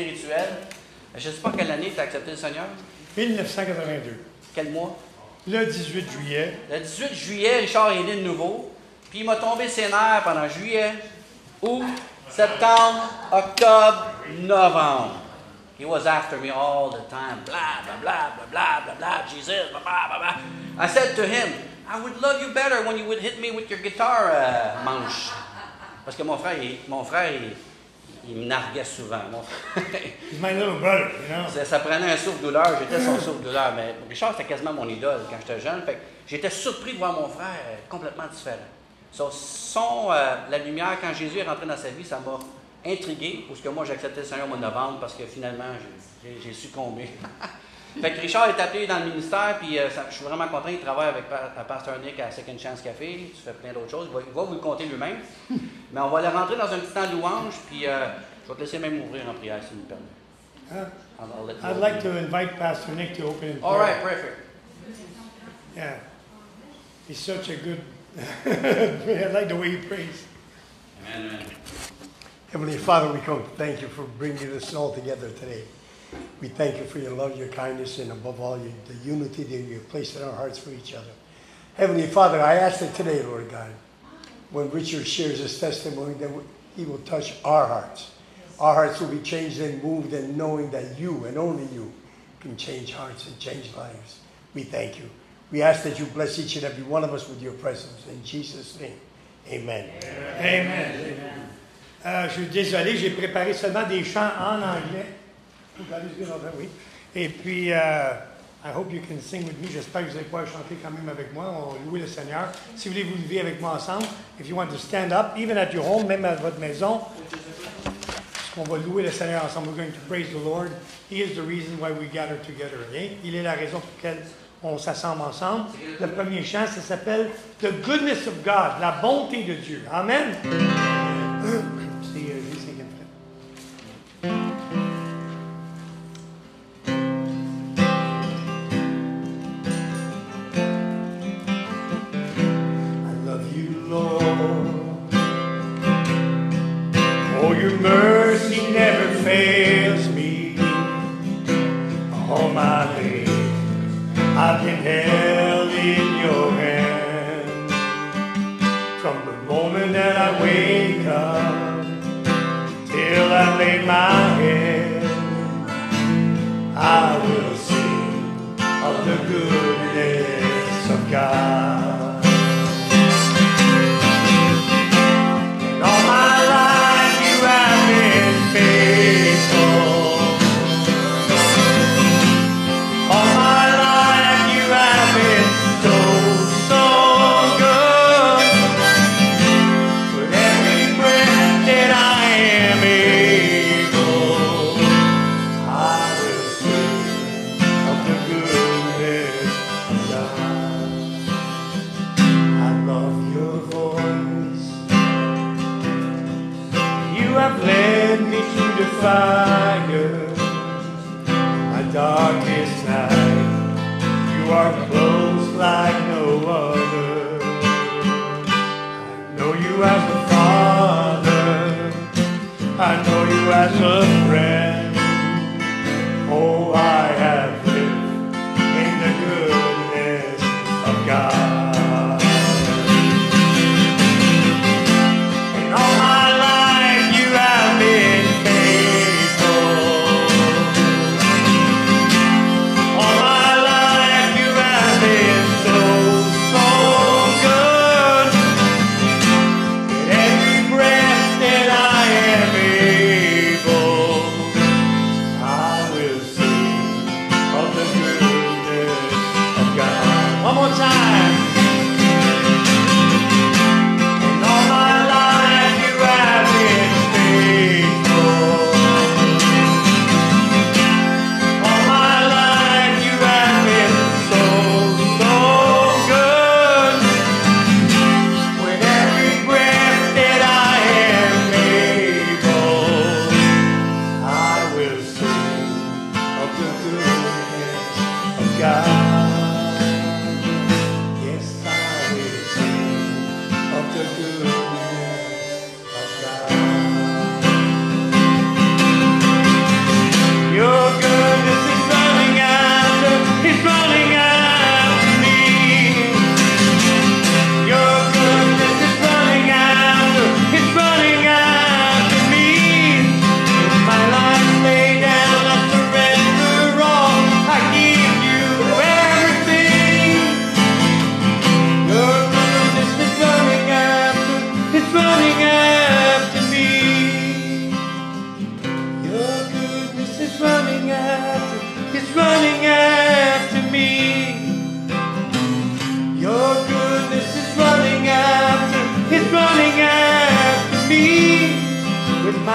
en âge spirituel. Je ne sais pas quelle année tu as accepté le Seigneur. 1982. Quel mois? Le 18 juillet. Le 18 juillet, Richard est né de nouveau. Puis il m'a tombé ses nerfs pendant juillet, août, septembre, octobre, novembre. He was after me all the time. Blah, blah, blah, blah, blah, blah, blah, Jesus, blah, blah, blah, blah. I said to him, I would love you better when you would hit me with your guitar uh, manche. Parce que mon frère, il, mon frère, il, il me narguait souvent. Mon frère. He's my little brother, you know? Ça, ça prenait un souffle-douleur, j'étais son souffle-douleur. Mais Richard, c'était quasiment mon idole quand j'étais jeune. Fait j'étais surpris de voir mon frère complètement différent. So, son, euh, la lumière, quand Jésus est rentré dans sa vie, ça m'a intrigué. Parce que moi, j'ai accepté le Seigneur au mois de novembre parce que finalement, j'ai succombé. fait que Richard est appelé dans le ministère, puis euh, ça- je suis vraiment content. Il travaille avec Pasteur Nick à Second Chance Café. Tu fais plein d'autres choses. Il va, il va vous le compter lui-même. Mais on va le rentrer dans un petit temps de louange, puis euh, je vais te laisser même ouvrir en prière, si vous me permettez. Huh? I'll- I'll I'd like to invite Pastor Nick to open in All prayer. right, perfect. Yeah. He's such a good, I like the way he prays. Amen, amen. Heavenly Father, we come thank you for bringing us all together today. We thank you for your love, your kindness, and above all, your, the unity that you have placed in our hearts for each other. Heavenly Father, I ask that today, Lord God, when Richard shares his testimony, that he will touch our hearts. Our hearts will be changed and moved, and knowing that you and only you can change hearts and change lives. We thank you. We ask that you bless each and every one of us with your presence. In Jesus' name, amen. Amen. Euh, je suis désolé, j'ai préparé seulement des chants en anglais. Et puis, euh, I hope you can sing with me. J'espère que vous allez pouvoir chanter quand même avec moi. On va louer le Seigneur. Si vous voulez vous lever avec moi ensemble, if you want to stand up, even at your home, même à votre maison, on va louer le Seigneur ensemble. We're going to praise the Lord. He is the reason why we gather together. okay? Il est la raison pour laquelle on s'assemble ensemble. Le premier chant, ça s'appelle The Goodness of God, la bonté de Dieu. Amen. C'est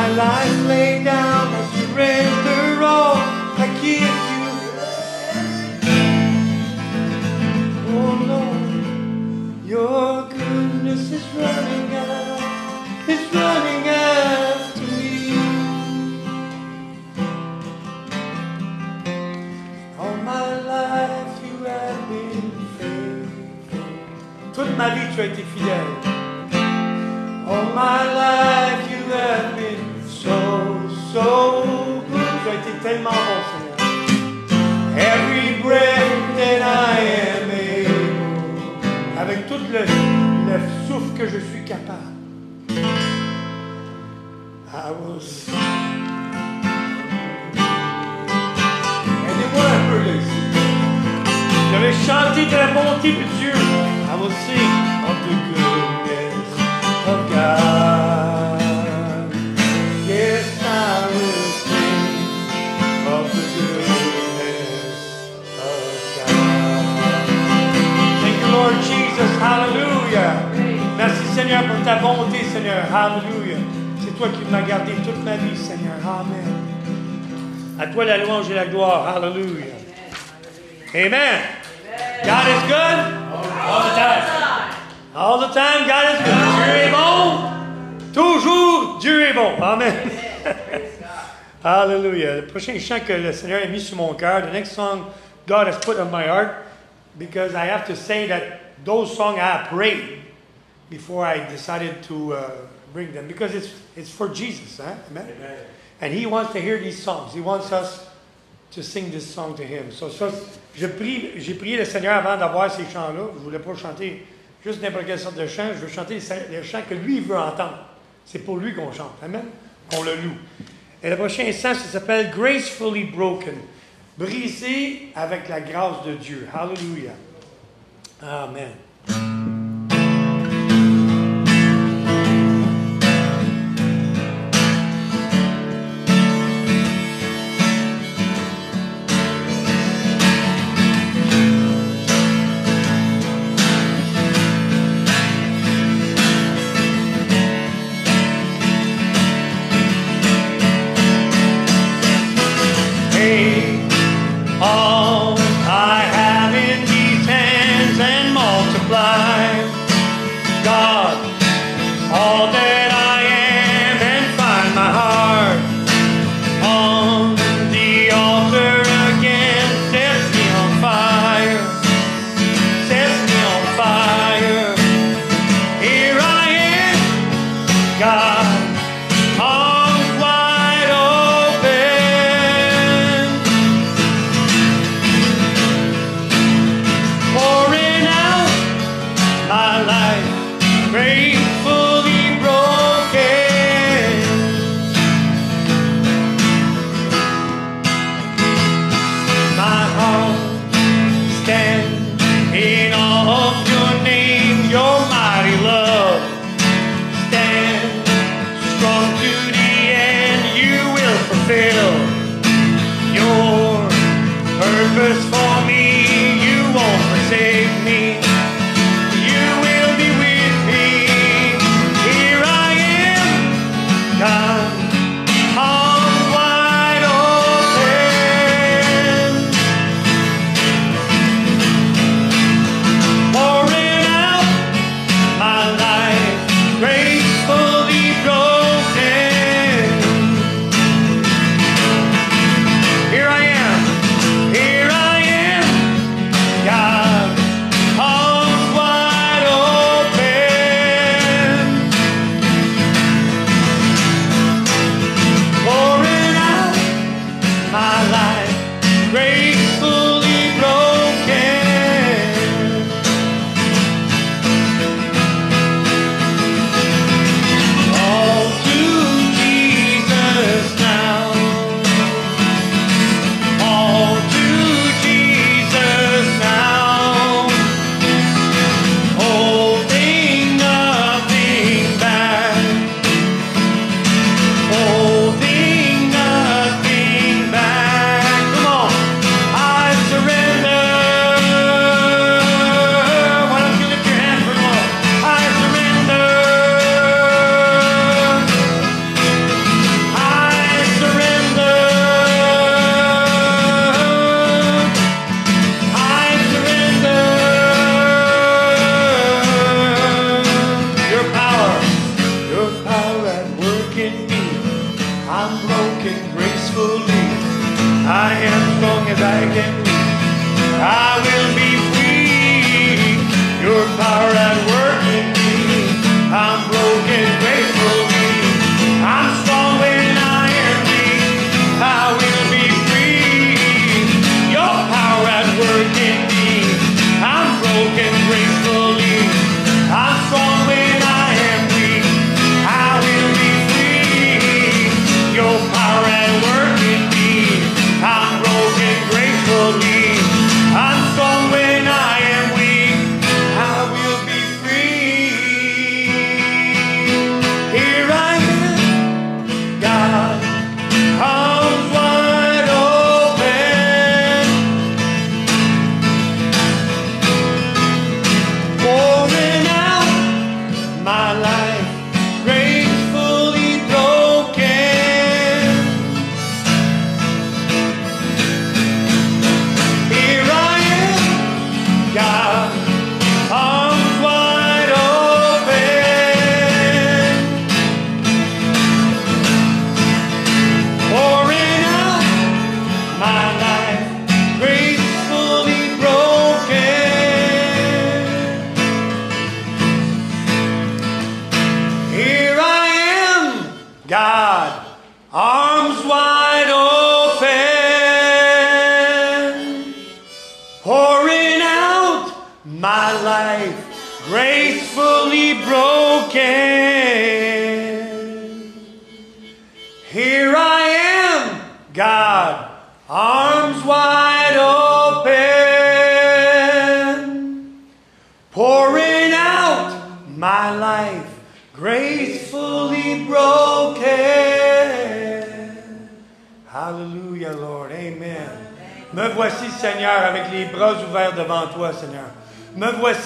my life lay down, I surrender all. I give you. Oh Lord, your goodness is running out, it's running after me. All my life you have been faithful. Toute ma vie tu as été fidèle. All my life you have been so, so good. Tu as été tellement bon, Seigneur. Every breath that I am able. Avec tout le, le souffle que je suis capable. I will sing. Aidez-moi un peu là ici. Je de la bonté de Dieu. I will sing of the goodness of God. Seigneur, pour ta bonté, Seigneur. Hallelujah. C'est toi qui m'as gardé toute ma vie, Seigneur. Amen. À toi la louange et la gloire. Hallelujah. Amen. God is good all the time. All the time, God is good. Dieu est bon. Toujours, Dieu est bon. Amen. Hallelujah. Le prochain chant que le Seigneur a mis sur mon cœur, the next song God has put on my heart, because I have to say that those songs I prayed before I decided to uh, bring them, because it's, it's for Jesus. Huh? Amen? And He wants to hear these songs. He wants us to sing this song to Him. So, ça, je prie, j'ai prié le Seigneur avant d'avoir ces chants-là. Je ne voulais pas chanter juste n'importe quelle sorte de chant. Je veux chanter les chants que lui veut entendre. C'est pour lui qu'on chante. Amen? Qu'on le loue. Et le prochain chant, ça s'appelle Gracefully Broken. Brisé avec la grâce de Dieu. Hallelujah. Amen.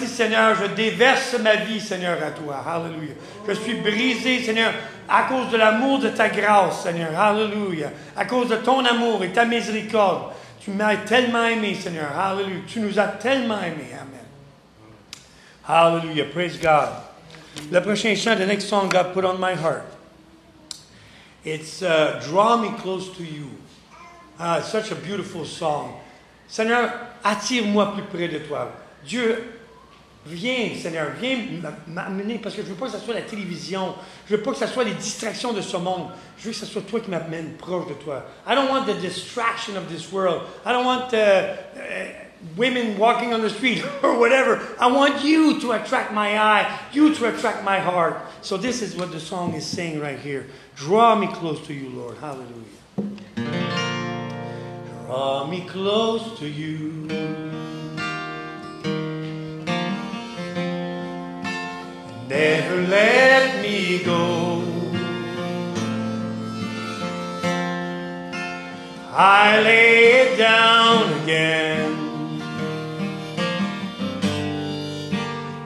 Seigneur, je déverse ma vie, Seigneur, à toi. Hallelujah. Je suis brisé, Seigneur, à cause de l'amour de ta grâce, Seigneur. Hallelujah. À cause de ton amour et ta miséricorde. Tu m'as tellement aimé, Seigneur. Hallelujah. Tu nous as tellement aimés. Amen. Hallelujah. Praise God. Le prochain chant, the next song God put on my heart. It's uh, Draw Me Close to You. Ah, such a beautiful song. Seigneur, attire-moi plus près de toi. Dieu, viens, Seigneur, viens m'amener, parce que je ne veux pas que ce soit la télévision, je ne veux pas que ce soit les distractions de ce monde, je veux que ce soit toi qui m'amène proche de toi. I don't want the distraction of this world. I don't want uh, uh, women walking on the street or whatever. I want you to attract my eye, you to attract my heart. So this is what the song is saying right here. Draw me close to you, Lord. Hallelujah. Draw me close to you. Never let me go. I lay it down again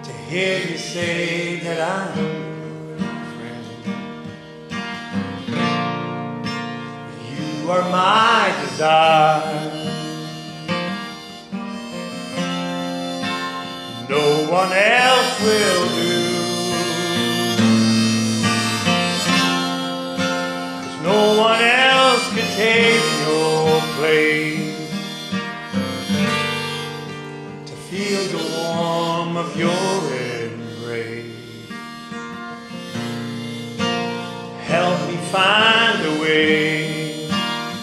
to hear you say that I'm your friend. You are my desire. No one else will take your place. To feel the warmth of your embrace. Help me find a way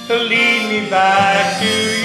to lead me back to you.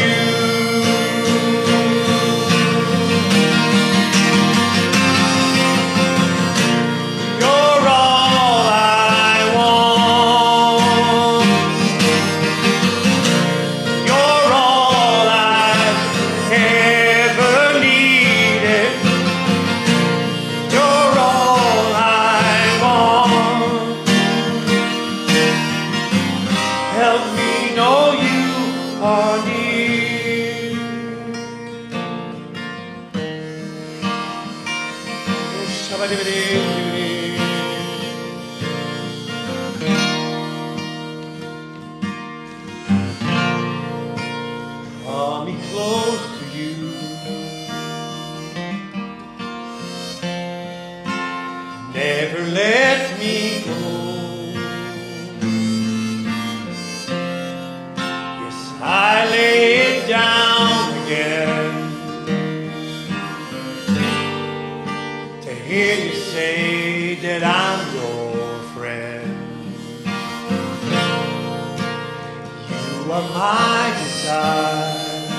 My desire.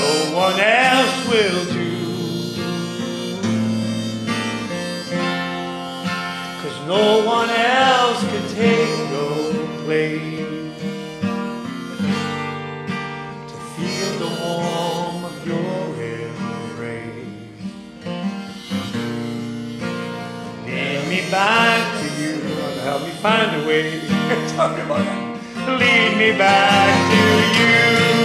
No one else will do. Cause no one else can take your place. To feel the warmth of your embrace. Lead me back find a way. Talk about that. Lead me back to you.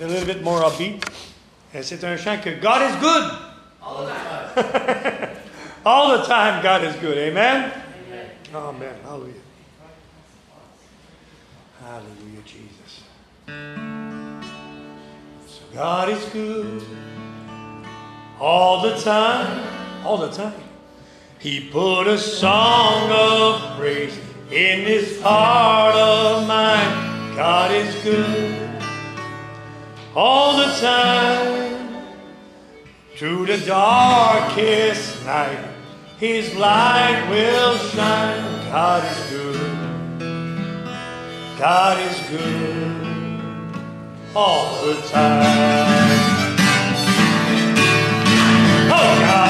a little bit more upbeat. And said to chant que God is good. All the time. All the time, God is good. Amen? Amen. Amen. Hallelujah. Hallelujah, Jesus. So God is good. All the time. All the time. He put a song of praise in his heart of all the time. Through the darkest night, His light will shine. God is good. God is good all the time. Oh, God.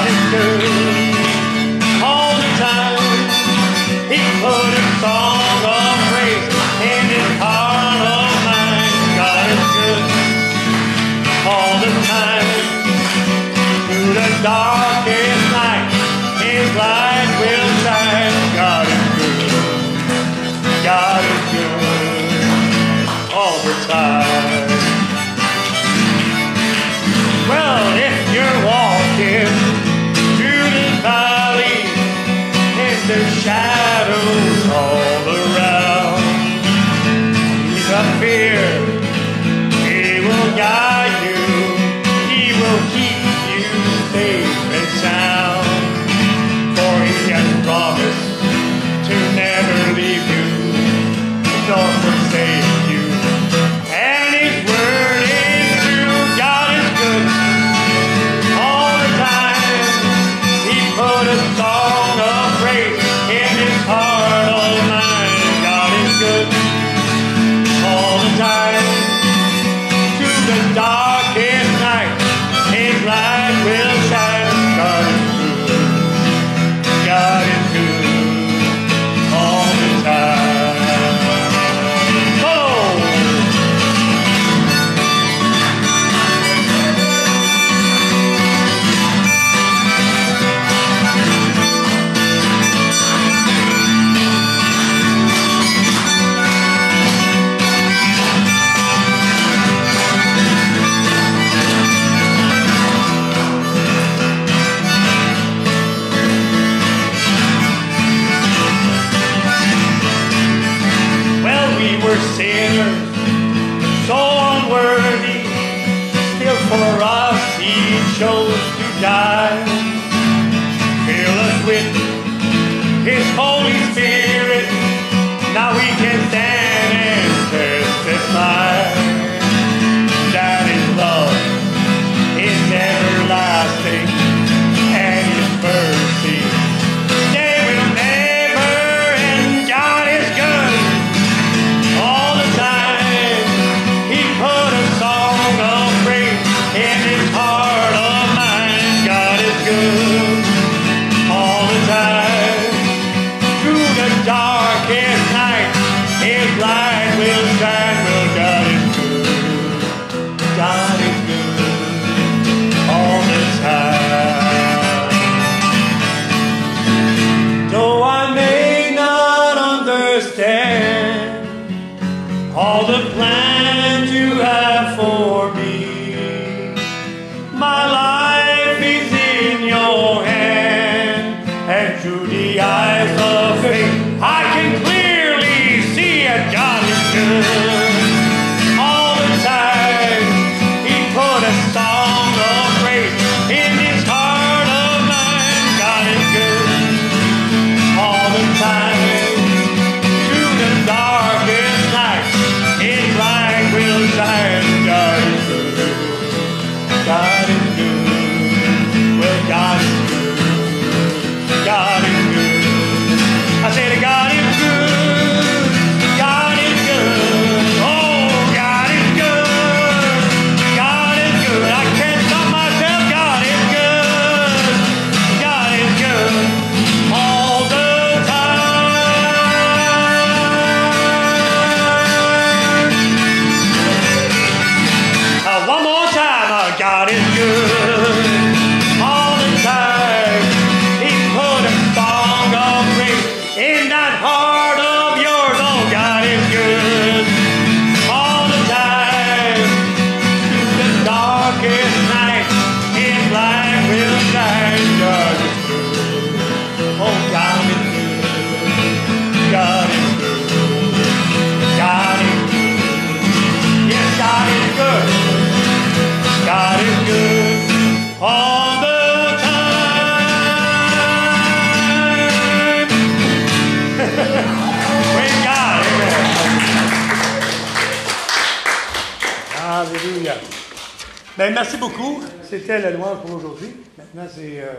Ben, merci beaucoup. C'était la louange pour aujourd'hui. Maintenant, c'est euh,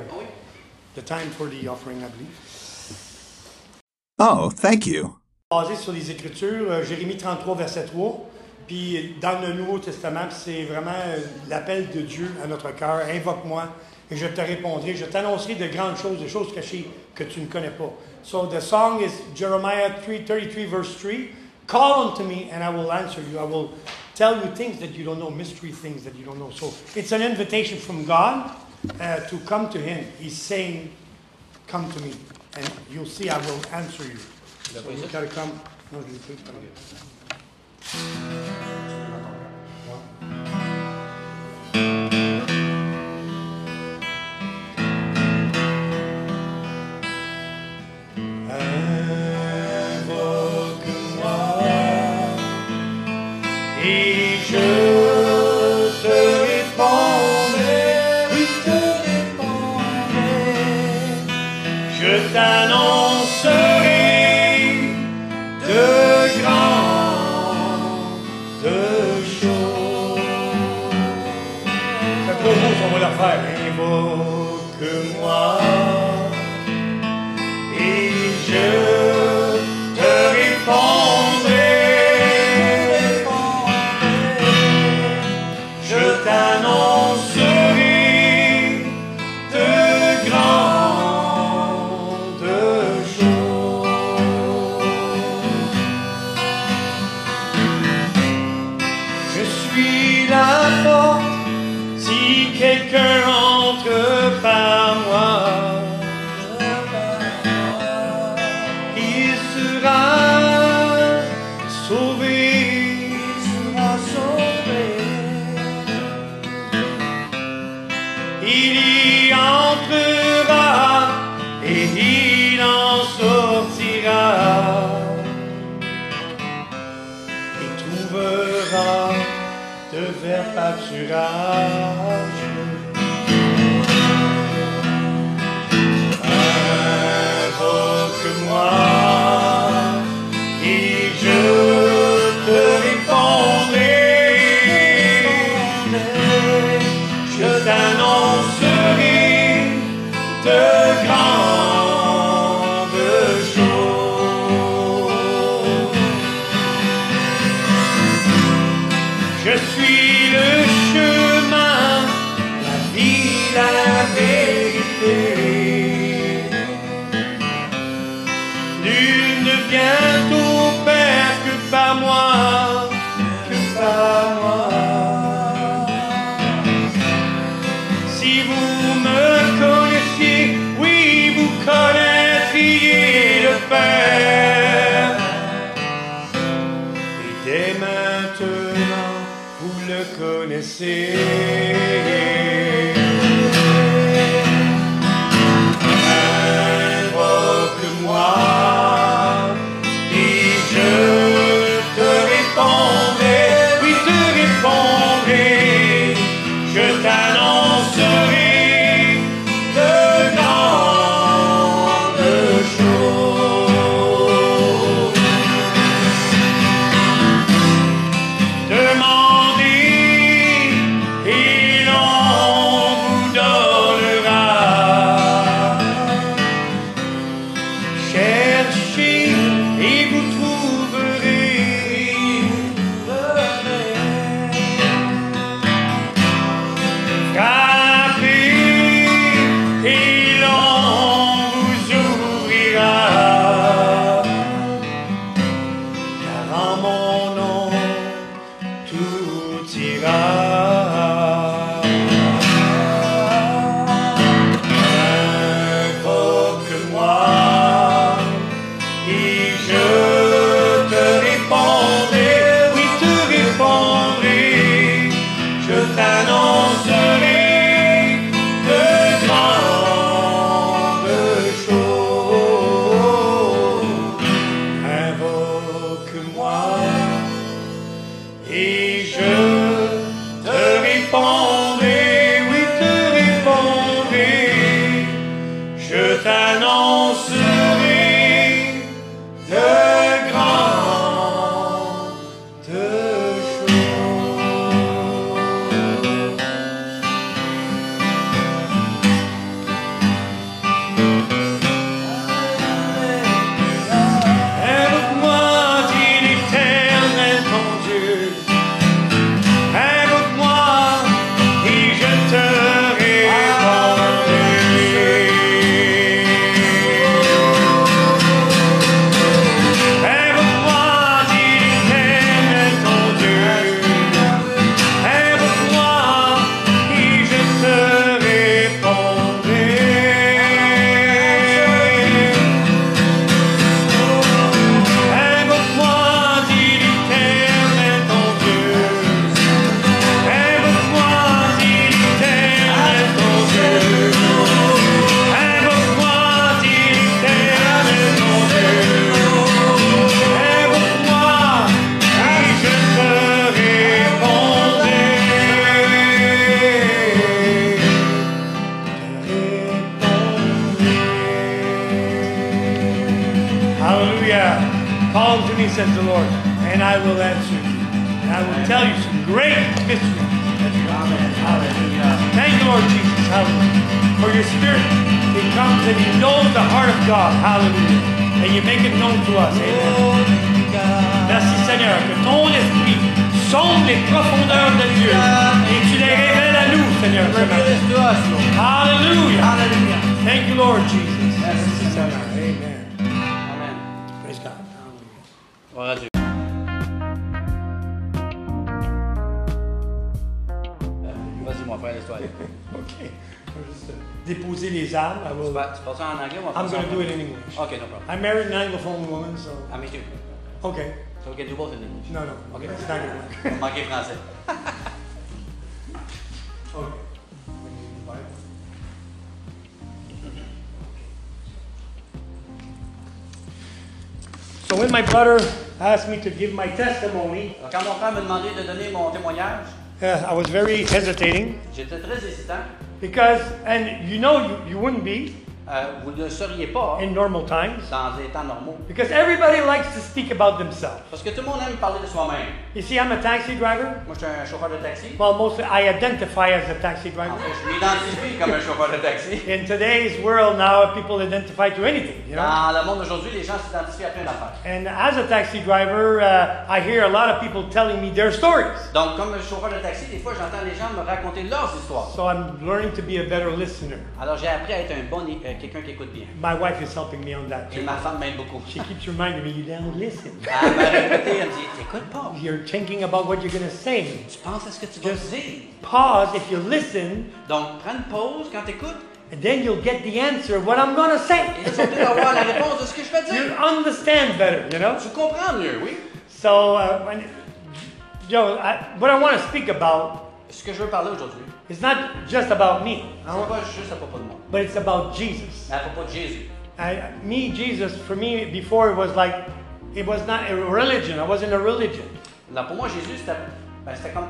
the time for the offering, I believe. Oh, thank you. Basé sur les Écritures, euh, Jérémie 33, verset 3. Puis dans le Nouveau Testament, c'est vraiment euh, l'appel de Dieu à notre cœur. Invoque-moi et je te répondrai. Je t'annoncerai de grandes choses, des choses cachées que tu ne connais pas. So the song is Jeremiah 3, 33, verse 3. Call unto me and I will answer you. I will tell you things that you don't know, mystery things that you don't know. So it's an invitation from God uh, to come to Him. He's saying, Come to me, and you'll see I will answer you. So you gotta come. No, l'ai pas. Invoque-moi C'est trop beau, on va le faire. Invoque-moi I married an Anglophone woman, so. Ah, me too. Okay. So we can do both in English. No, no. Okay, it's not to work. On manquait français. Okay. So when my brother asked me to give my testimony, quand mon frère m'a demandé de donner mon témoignage, uh, I was very hesitating j'étais très hésitant. because, and you know, you, you wouldn't be Euh, vous ne seriez pas in normal times dans des temps normaux. because everybody likes to speak about themselves. Parce que tout le monde aime parler de soi-même. You see, I'm a taxi driver. Moi, je suis un chauffeur de taxi. Well, mostly I identify as a taxi En driver. fait, je m'identifie comme un chauffeur de taxi. In today's world now, people identify to anything, you know? Dans le monde d'aujourd'hui, les gens s'identifient à plein d'affaires. And as a taxi driver, uh, I hear a lot of people telling me their stories. Donc, comme chauffeur de taxi, des fois, j'entends les gens me raconter leurs histoires. So I'm learning to be a better listener. Alors, j'ai appris à être un bon, euh, quelqu'un qui écoute bien. My wife is helping me on that. Et ma femme m'aide beaucoup. She keeps reminding me, you don't listen. Elle m'a répété, elle me dit, écoute pas. You're thinking about what you're going to say. Tu penses à ce que tu vas dire. pause if you listen, Donc, prends une pause quand tu écoutes. and then you'll get the answer of what I'm going to Et say. là, tu vas avoir la réponse de ce que je vais You dire. understand better, you know? Tu comprends mieux, oui. So, uh, when, Joe, I, what I want to speak about Ce que je veux parler aujourd'hui, is not just about me, I c'est want- pas juste à propos de moi, but it's about Jesus. mais à Jésus. I, me, Jesus, for me, before it was like, it was not a religion. I wasn't a religion. Là, pour moi, Jésus, c'était ben, c'était comme,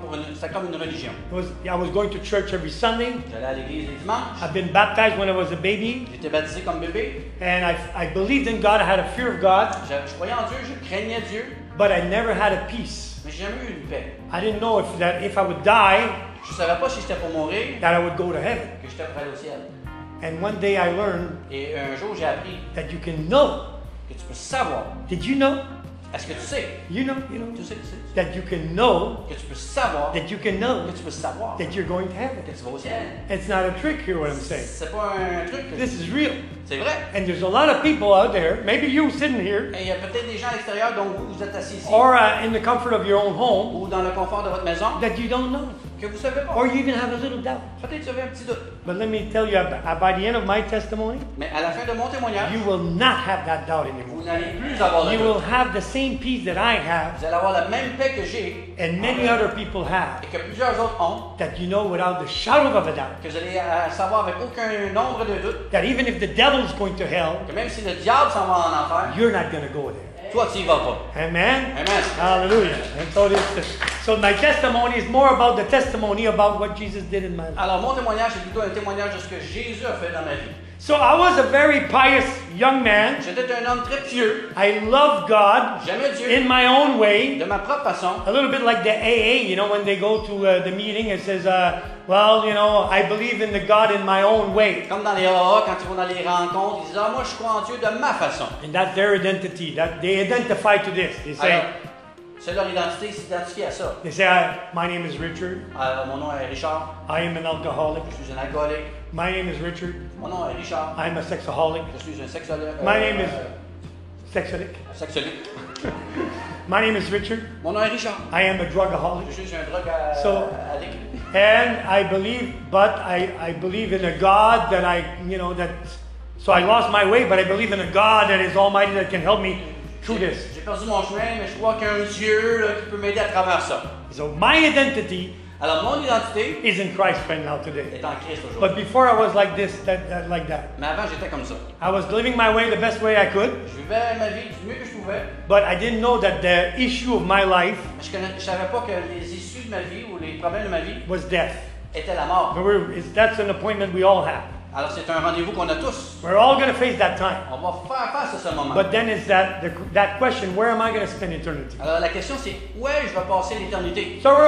comme une religion. Was, I was going to church every Sunday. J'allais à l'église les dimanches, I've been baptized when I was a baby, j'étais baptisé comme bébé, and I, I believed in God. I had a fear of God, je, je croyais en Dieu, je craignais Dieu, but I never had a peace. mais j'ai jamais eu une paix. I didn't know if that if I would die, Je savais pas si j'étais pour mourir, that I would go to heaven. que j'étais pour aller au ciel. And one day I learned Et un jour, j'ai appris that you can know. que tu peux savoir. Did you know? Est-ce que tu sais? You know, you know, Tu sais, tu sais. that you can know, Que tu peux savoir. that you can know Que tu peux savoir. that you're going to heaven. Que tu vas au ciel. It's not a trick here, what I'm saying. C'est pas un truc. This is real. C'est vrai. And there's a lot of people out there, maybe you sitting here, Et il y a peut-être des gens à l'extérieur dont vous, vous êtes assis ici, or uh, in the comfort of your own home, ou dans le confort de votre maison, that you don't know, que vous savez pas. or you even have a little doubt. Peut-être vous avez un petit doute. But let me tell you, by the end of my testimony, Mais à la fin de mon témoignage, you will not have that doubt anymore. vous n'allez plus avoir de You doute. will have the same peace that I have Vous allez avoir la même paix que j'ai and many other people have, et que plusieurs autres ont, that you know without the shadow of a doubt, que vous allez euh, savoir avec aucun nombre de doutes, that even if the devil's going to hell, que même si le diable s'en va en enfer, you're not going to go there. Toi tu y vas pas. Amen? Amen. Hallelujah. And so, this, so my testimony is more about the testimony about what Jesus did in my life. Alors mon témoignage, c'est plutôt un témoignage de ce que Jésus a fait dans ma vie. So I was a very pious young man. J'étais un homme très pieux, I loved God Dieu in my own way. de ma propre façon. A little bit like the AA, you know, when they go to uh, the meeting, it says, uh, well, you know, I believe in the God in my own way. Comme dans les AA, quand ils vont dans les rencontres, ils disent Ah, moi je crois en Dieu de ma façon. And that's their identity. That they identify to this. They say, Alors, c'est leur identité, ils à ça. they say, my name is Richard. Alors, mon nom est Richard, I am an alcoholic. je suis un alcoolique. My name is Richard. Mon nom est Richard, I am a sexaholic. je suis un sexologue. My name is sexaholic. Euh, Sexolique. My name is Richard. Mon nom est Richard, I am a drugaholic. je suis un drogue So- And I believe, but I, I believe in a God that I, you know, that. So I lost my way, but I believe in a God that is almighty that can help me through this. j'ai perdu mon chemin, mais je crois qu'il y a un Dieu là, qui peut m'aider à travers ça. So my identity Alors, mon identité is in Christ right now today. est en Christ aujourd'hui. But before I was like this, that, that like that. Mais avant, j'étais comme ça. I was living my way the best way I could, Je vivais ma vie du mieux que je pouvais, but I didn't know that the issue of my life mais je ne savais pas que les issues de ma vie ou les problèmes de ma vie was death. étaient la mort. But that's an appointment we all have. Alors c'est un rendez-vous qu'on a tous. We're all going to face that time. On va faire face à ce moment. But then it's that the, that question: Where am I going to spend eternity? Alors la question c'est où est-ce que je vais passer l'éternité? So we're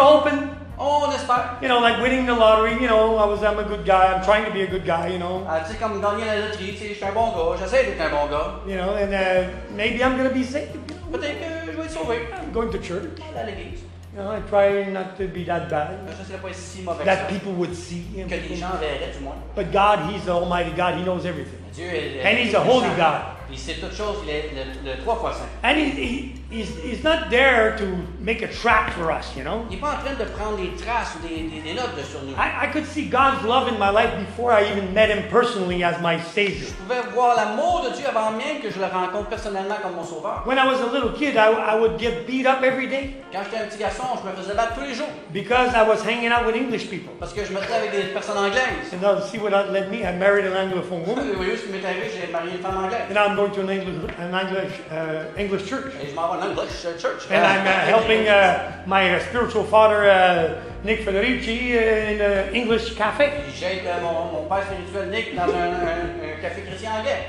hoping, On you know, like winning the lottery. You know, I was I'm a good guy. I'm trying to be a good guy. You know, Ah, tu sais, comme gagner la loterie, tu sais, je suis un bon gars, j'essaie d'être un bon gars. you know, and uh, maybe I'm going to be saved. You know, Peut-être que je vais être sauvé. I'm going to church. À l'église. You know, I try not to be that bad. Je ne serais pas si mauvais que That people would see. you know. Que les gens verraient, du moins. But God, He's the Almighty God. He knows everything. And he's a holy God. Il sait toutes choses, il est le, le trois fois saint. And he, he, he's, he's not there to make a trap for us, you know? Il n'est pas en train de prendre des traces ou des, des, des notes de sur nous. I, I could see God's love in my life before I even met Him personally as my Savior. Je pouvais voir l'amour de Dieu avant même que je le rencontre personnellement comme mon sauveur. When I was a little kid, I, I would get beat up every day Quand j'étais un petit garçon, je me faisais battre tous les jours because I was hanging out with English people. parce que je me tenais avec des personnes anglaises. And now, see what that led me? I married an Anglophone Vous woman, voyez ce qui m'est arrivé, j'ai marié une femme anglaise. and now I'm going to an English, an English, uh, English church. M'en vais en English uh, church. And I'm uh, helping uh, my uh, spiritual father, uh, Nick Federici, in an English cafe.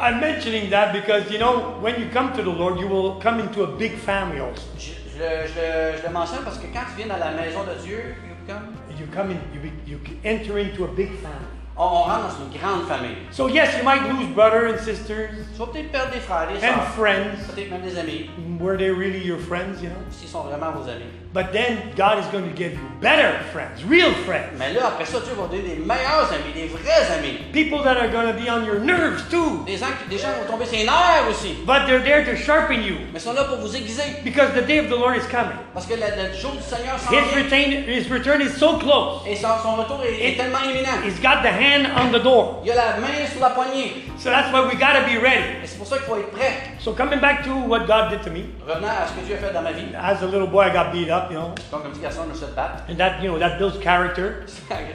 I'm mentioning that because, you know, when you come to the Lord, you will come into a big family also. Je, je, le- je le mentionne parce que quand tu viens dans la maison de Dieu, you come- You come in, you, be, you enter into a big family. On, on rentre dans une grande famille. So yes, you might lose brother and sisters Tu vas peut-être perdre des frères, des and sœurs, friends. peut-être même des amis, Were they really your friends, you know? s'ils sont vraiment vos amis. But then God is going to give you better friends, real friends. Mais là, après ça, Dieu va donner des meilleurs amis, des vrais amis. People that are going to be on your nerves too. Des gens, des gens vont tomber sur les nerfs aussi. But they're there to sharpen you Mais sont là pour vous aiguiser. because the day of the Lord is coming. Parce que le, le jour du Seigneur s'en His return, his return is so close. Et son, son retour est, est tellement imminent. He's got the hand on the door. Il a la main sur la poignée. So that's why we got to be ready. Et c'est pour ça qu'il faut être prêt. So coming back to what God did to me, Revenant à ce que Dieu a fait dans ma vie. as a little boy, I got beat up, you know, Donc, un petit garçon, je me suis battre. and that you know that builds character.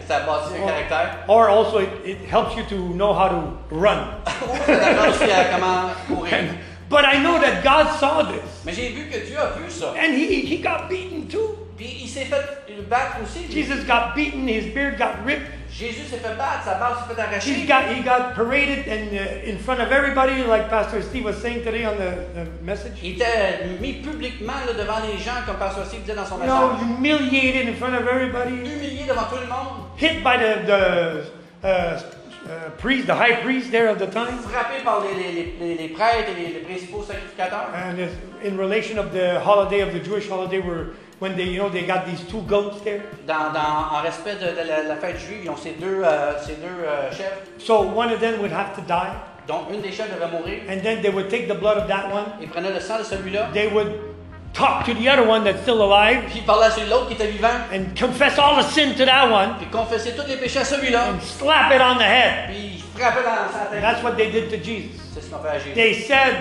Ça a bâti un caractère. Or also it, it helps you to know how to run. Ça t'apprend aussi à comment courir. But I know that God saw this, Mais j'ai vu que Dieu a vu ça. and he he got beaten too. Puis il s'est fait battre aussi. Jesus got beaten, his beard got ripped. Jésus s'est fait battre, sa barbe s'est fait He got he got paraded and uh, in front of everybody, like Pastor Steve was saying today on the, the message. Il était mis publiquement là, devant les gens, comme Pasteur Steve disait dans son You know, humiliated in front of everybody, Humilié devant tout le monde. hit by the the uh, uh, priest, the high priest there of the time. Frappé par les, les, les, les prêtres et les, les principaux sacrificateurs. And in relation of the holiday of the Jewish holiday, where when they you know they got these two goats there? Dans, dans, en respect de, de la, la fête juive, ils ont ces deux, euh, ces deux euh, chefs. So one of them would have to die, Donc, une des chefs devait mourir. and then they would take the blood of that one. Ils prenaient le sang de celui-là. They would talk to the other one that's still alive Puis ils parlaient à celui l'autre qui était vivant. and confess all the sin to that one Puis confessaient tous les péchés à celui-là. and slap it on the head. Puis frappaient dans sa tête. that's what they did to Jesus. C'est ce qu'on fait à Jésus. They said,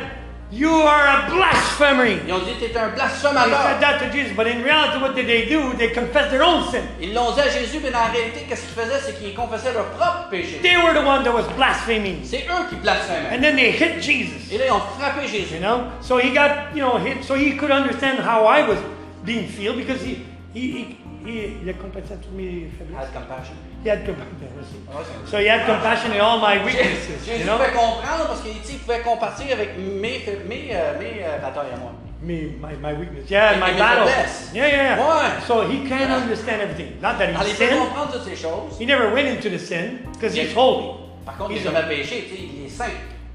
"You are a blasphemer." Ils ont dit T'es un They blasphémateur. said that to Jesus, but in reality, what did they do? They confessed their own sin. Ils l'ont dit à Jésus, mais en réalité, qu'est-ce qu'ils faisaient C'est qu'ils confessaient leur propre péché. They were the one that was blaspheming, C'est eux qui blasphémaient. and then they hit Jesus. Et là, ils ont frappé Jésus. You know, so he got you know hit, so he could understand how I was being feel because he he he, he, il a compassion to me. Have compassion. He had compassion. So he had compassion in all my weaknesses. Jésus You know, pouvait comprendre parce qu'il dit qu'il pouvait compatir avec mes, mes, euh, mes euh, batailles à moi. me my, my weakness. Yeah, Et my mes battle. faiblesses. Yeah, yeah. yeah. Ouais. So he can understand everything. Not that Alors, he il peut sinned. comprendre toutes ces choses. He never went into the sin because he's holy. Par contre, il He's n'a a- jamais péché, il est saint.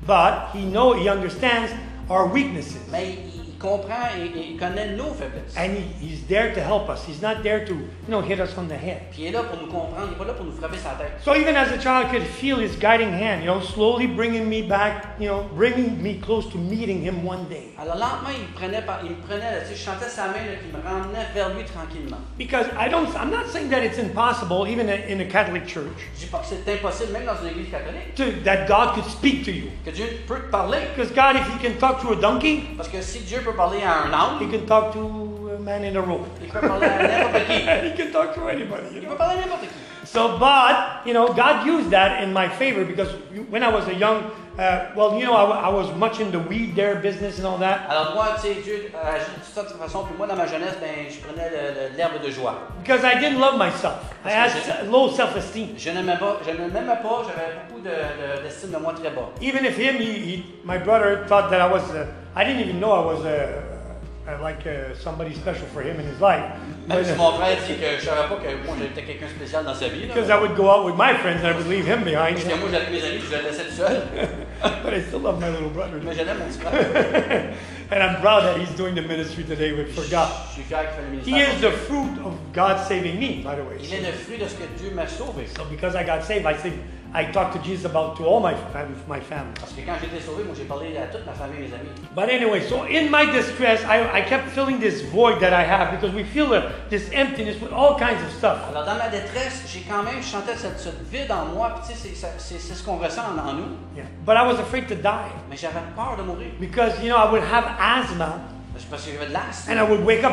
But he know he understands our weaknesses. Mais il, il comprend et, et connaît nos faiblesses. And he, he's there to help us. He's not there to, you know, hit us on the head. Puis il est là pour nous comprendre, il n'est pas là pour nous frapper sa tête. So even as a child, I could feel his guiding hand, you know, slowly bringing me back, you know, bringing me close to meeting him one day. Alors lentement, il me prenait, par, il me prenait, là, tu sais, je sentais sa main là, qui me ramenait vers lui tranquillement. Because I don't, I'm not saying that it's impossible, even in a Catholic church, Je dis pas que c'est impossible, même dans une église catholique, to, that God could speak to you. que Dieu peut te parler. Because God, if He can talk to a donkey, Parce que si Dieu peut à un âne, He can talk to a man in a room. il peut parler à n'importe. He can talk to anybody. You know? peut parler à n'importe qui. So, but you know, God used that in my favor because when I was a young Uh, well, you know, I, I was much in the weed there business and all that Alors moi, tu sais, Dieu a agi de façon, puis moi, dans ma jeunesse, ben, je prenais l'herbe de joie. because I didn't love myself. I had Parce s- low self-esteem. Je ne m'aimais pas, je ne m'aimais pas, j'avais beaucoup de- de- d'estime de, moi très bas. Even if him, he, he, my brother thought that I was, uh, I didn't even know I was uh, like uh, somebody special for him in his life. Même si mon frère dit que je savais pas que moi, j'étais quelqu'un de spécial dans sa vie. because I would go out with my friends and I would leave him behind. Parce que moi, j'allais mes amis, je le laissais tout seul. but I still love my little brother. Mais j'aimais mon petit frère. And I'm proud that he's doing the ministry today with for God. Je suis fier qu'il fait le He is the fruit of God saving me, by the way. Il est le fruit de ce que Dieu m'a sauvé. So because I got saved, I think I talked to Jesus about to all my fam- my family. Parce que quand j'ai été sauvé, moi, j'ai parlé à toute ma famille mes amis. But anyway, so in my distress, I, I kept feeling this void that I have because we feel a, this emptiness with all kinds of stuff. Alors, dans ma détresse, j'ai quand même chanté cette, cette vide en moi, puis tu sais, c'est- ça- c'est c'est ce qu'on ressent en, en nous. Yeah. But I was afraid to die Mais j'avais peur de mourir. because you know I would have asthma Parce que j'avais de l'asthme. and I would wake up,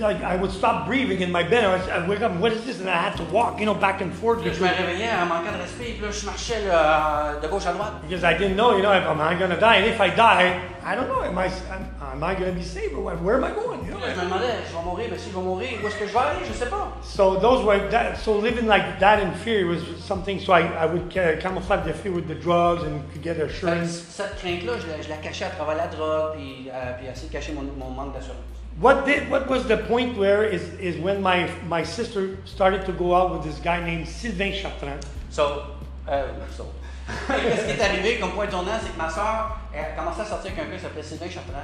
like I would stop breathing in my bed. I wake up, what is this? And I had to walk, you know, back and forth là, je me réveillais en manquant de respect, puis là, je marchais là, de gauche à droite. because I didn't know, you know, if am I gonna die? And if I die, I don't know, am I am, I gonna be saved or? Where am I going? You je know? me demandais, je vais mourir, mais si je vais mourir, où est-ce que je vais aller? Je sais pas. So those were that. So living like that in fear was something. So I, I would ca- camouflage the fear with the drugs and could get assurance. cette crainte-là, je, la- cachais à travers la drogue, puis, euh, puis essayer de cacher mon, mon manque d'assurance. What did what was the point where is is when my my sister started to go out with this guy named Sylvain Chartrand. So, euh, so. Qu'est-ce qui est arrivé comme point tournant, c'est que ma soeur a commencé à sortir avec un gars qui s'appelait Sylvain Chartrand.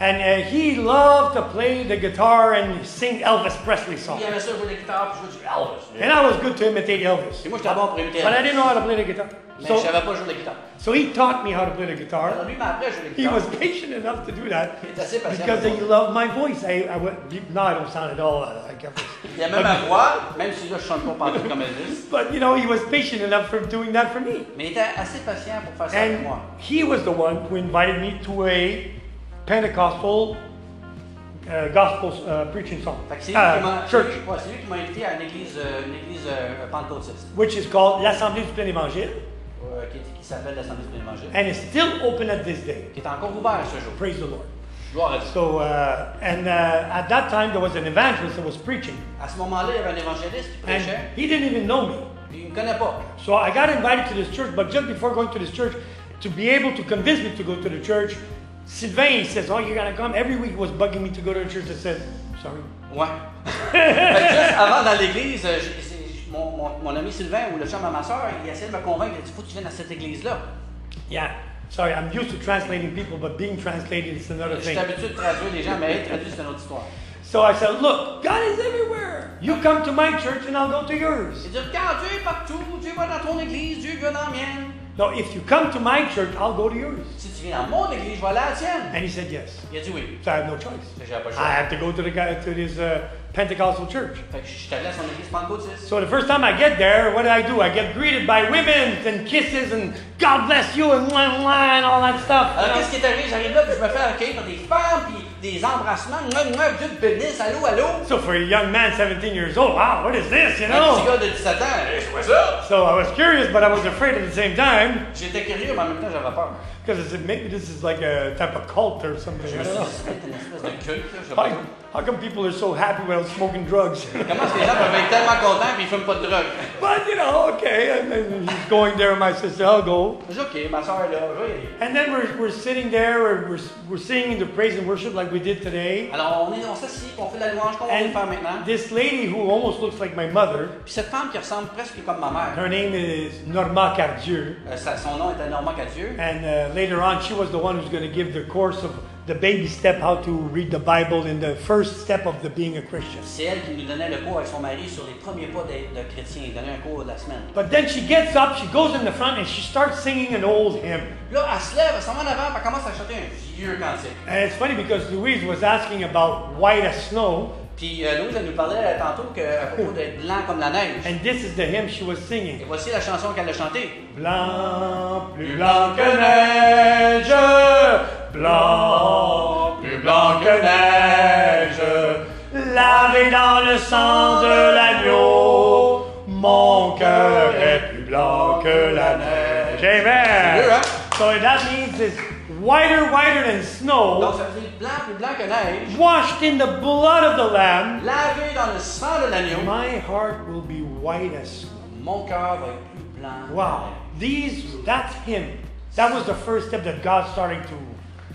And uh, he loved to play the guitar and sing Elvis Presley songs. il aimait ça jouer de la guitare, puis jouer du Elvis. And I was good to imitate Elvis. Et moi, j'étais bon pour imiter But I didn't know how to play the guitar. Mais je So, savais pas jouer de la guitare. so he taught me how to play the guitar. Alors lui m'a appris à jouer de la He was patient enough to do that Il est assez patient. because he loved my voice. I, I would, no, I don't sound at all like Elvis. Il aimait ma voix, même si là, je chante pas partout comme Elvis. But you know, he was patient enough for doing that for me. Mais il était assez patient pour faire ça And moi. he was the one who invited me to a Pentecostal uh, gospel uh, preaching song, Fait que c'est lui, qui uh, church, c'est lui- ouais, c'est lui qui m'a invité à une église, euh, une église euh, pentecôtiste, which is called l'Assemblée du Plein Évangile, euh, qui, qui s'appelle l'Assemblée de l'Évangile, and it's still open at this day. qui est encore ouvert ce jour. Praise the Lord. Gloire à Dieu. So, uh, and uh, at that time there was an evangelist that was preaching, À ce moment-là, il y avait un évangéliste qui and prêchait, he didn't even know me. il me connaît pas. So I got invited to this church, but just before going to this church, to be able to convince me to go to the church, Sylvain he says, "Oh, you're gonna come." Every week he was bugging me to go to the church. I said, "Sorry." Ouais. Fait que juste avant dans l'église, euh, j'ai- mon, mon, mon ami Sylvain ou le chum à ma soeur, il essayait de me convaincre, il dit Faut que tu viennes à cette église-là. Yeah, sorry. I'm used to translating people, but being translated is another Je suis thing. habitué de traduire les gens, mais être traduit, c'est une autre histoire. So I said, "Look, God is everywhere. You come to my church, and I'll go to yours." Il dit Regarde, Dieu est partout, Dieu va dans ton église, Dieu va dans la mienne. No, if you come to my church, I'll go to yours. Si tu viens dans mon église, je vais aller à la tienne. And he said yes. Il a dit oui. So I had no choice. Pas le I choix. had to go to the guy to this uh, Pentecostal church. Fait que je suis allé à son église pentecôtiste. So the first time I get there, what do I do? I get greeted by women and kisses and God bless you and mwah, mwah, and all that stuff. Alors, qu'est-ce qui est arrivé? J'arrive là, puis je me fais accueillir par des femmes, puis des embrassements. Moi, moi, Dieu te bénisse, allô, allô. So for a young man, 17 years old, wow, what is this, you Un petit know? gars de 17 ans, hey, c'est quoi ça? So I was curious, but I was afraid at the same time J'étais curieux, mais en même temps, j'avais peur. Because maybe this is like a type of cult or something. Je I me suis don't know. une espèce de culte, là, je sais pas. How, how come people are so happy without smoking drugs? Comment est-ce que les gens peuvent être tellement contents puis ils fument pas de drogue? but you know, okay, and then he's going there, my sister, I'll go. Je dis, OK, ma soeur est là, je vais y aller. And then we're, we're sitting there, we're, we're, we're singing the praise and worship like we did today. Alors, on est- on s'assied, puis on fait la louange comme on vient de faire maintenant. And this lady who almost looks like my mother, Puis cette femme qui ressemble presque comme ma mère, her name is Norma Cadieux. euh, sa- son nom était Normand Cadieux. And uh, later on, she was the one who's going to give the course of the baby step, how to read the Bible, in the first step of the being a Christian. C'est elle qui nous donnait le cours avec son mari sur les premiers pas d'être de chrétien. Il donnait un cours de la semaine. But then she gets up, she goes in the front, and she starts singing an old hymn. Là, elle se lève, elle s'en va en avant, elle commence à chanter un vieux cantique. And it's funny because Louise was asking about white as snow, Puis euh, Louise, elle nous parlait tantôt que, à propos d'être blanc comme la neige. and this is the hymn she was Et singing. voici la chanson qu'elle a chantée. Blanc, plus blanc que neige, blanc, plus blanc que neige, lavé dans le sang de l'agneau, mon cœur est plus blanc que la neige. Amen. hein? So that means it's whiter, whiter than Donc snow, ça veut dire blanc, plus blanc que neige, washed in the blood of the Lamb. lavé dans le sang de l'agneau. My heart will be white as snow. Mon cœur va être plus blanc. Wow, these, that's Him. That was the first step that God started to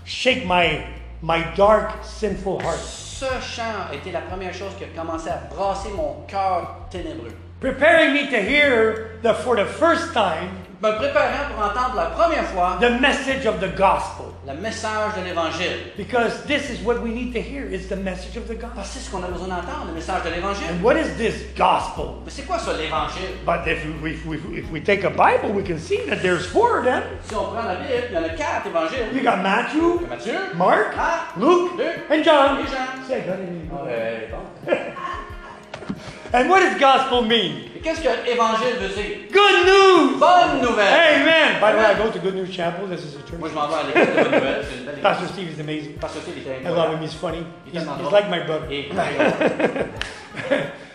shake my, my dark, sinful heart. Ce chant été la première chose qui a commencé à brasser mon cœur ténébreux. Preparing me to hear the, for the first time Me préparant pour entendre la première fois the message of the gospel. le message de l'Évangile. Because this is what we need to hear is the message of the gospel. C'est ce qu'on a besoin d'entendre, le message de l'Évangile. And what is this gospel? Mais c'est quoi ça, l'Évangile? But if we, if, we, if we take a Bible, we can see that there's four of them. Si on prend la Bible, il y en a quatre évangiles. You got Matthew, Matthieu, Mark, Marc, Luke, Luc, and John. et Jean. Say, God, amen. Bon. And what does gospel mean? Et qu'est-ce que évangile veut dire? Good news! Bonne nouvelle! Amen. By the way, I go to Good News Chapel. This is a church. Moi, je m'en vais à l'école de bonne nouvelle. C'est une belle. Pastor Steve is amazing. Parce que il était I love him. He's funny. He's, he's like my brother.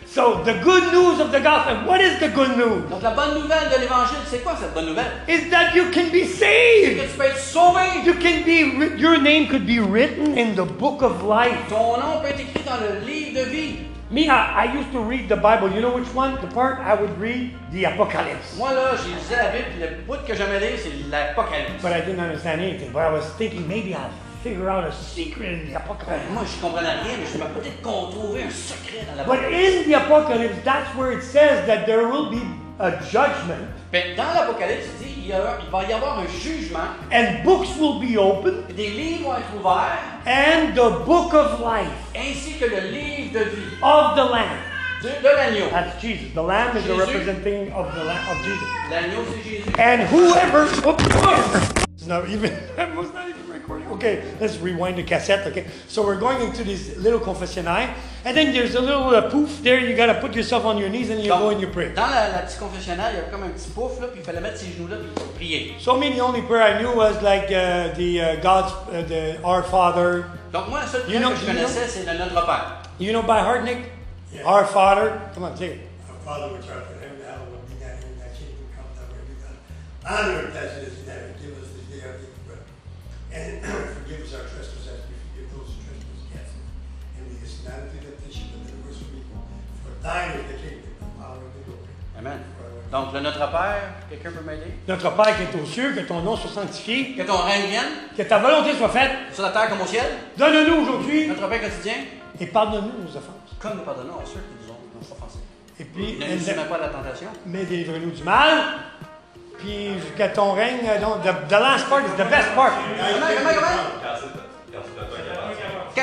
So the good news of the gospel. What is the good news? Donc, la bonne nouvelle de l'évangile, c'est quoi cette bonne nouvelle? Is that you can be saved. que tu peux être sauvé. You can be. Your name could be written in the book of life. Ton nom peut être écrit dans le livre de vie. Me, I, used to read the Bible. You know which one? The part I would read the Apocalypse. Moi, là, j'ai lisé la Bible, le bout que j'aimais lire, c'est l'Apocalypse. But I didn't understand anything. But I was thinking maybe I'll figure out a secret in the Apocalypse. Moi, je comprenais rien, mais je me peut-être qu'on trouvait un secret dans la But in the Apocalypse, that's where it says that there will be a judgment Mais dans l'Apocalypse, il dit il, y a- il va y avoir un jugement, and books will be opened des livres vont être ouverts, and the book of life ainsi que le livre de vie of the Lamb. de, de l'agneau. That's Jesus. The Lamb is the Jesus. representing of the Lamb of Jesus. L'agneau, c'est Jésus. And whoever. Oops. It's not even. That was not even. Okay, let's rewind the cassette. Okay, so we're going into this little confessional, and then there's a little uh, poof there. You got to put yourself on your knees and you Donc, go and you pray. Dans la, la petite confessionnal, il y avait comme un petit pouf, là, puis il fallait mettre ses genoux là, puis prier. So me, the only prayer I knew was like uh, the uh, God's, uh, the Our Father. Donc, moi, la seule You prière know- que je you know- connaissais, c'est le Notre Père. You know by heart, Nick? Our Father. Come on, say it. Our Father which art in heaven, hallowed be thy name, thy kingdom come, thy will be done. On earth as it is in heaven, And forgive us our trespasses, as we forgive those who trespass against us. And lead us not into temptation, but deliver us from evil. For thine is the kingdom, the power, and the glory. Amen. Donc, le Notre Père, quelqu'un peut m'aider? Notre Père qui est aux cieux, que ton nom soit sanctifié, Que ton règne vienne, que ta volonté soit faite. sur la terre comme au ciel. Donne-nous aujourd'hui Notre Pain quotidien, et pardonne-nous nos offenses. comme nous pardonnons à ceux qui nous ont, offensés. Et puis, Ne nous pas à la tentation. mais délivre-nous du mal. Puis jusqu'à ton règne, non, the, the last part is the best part. Comment, comment, comment?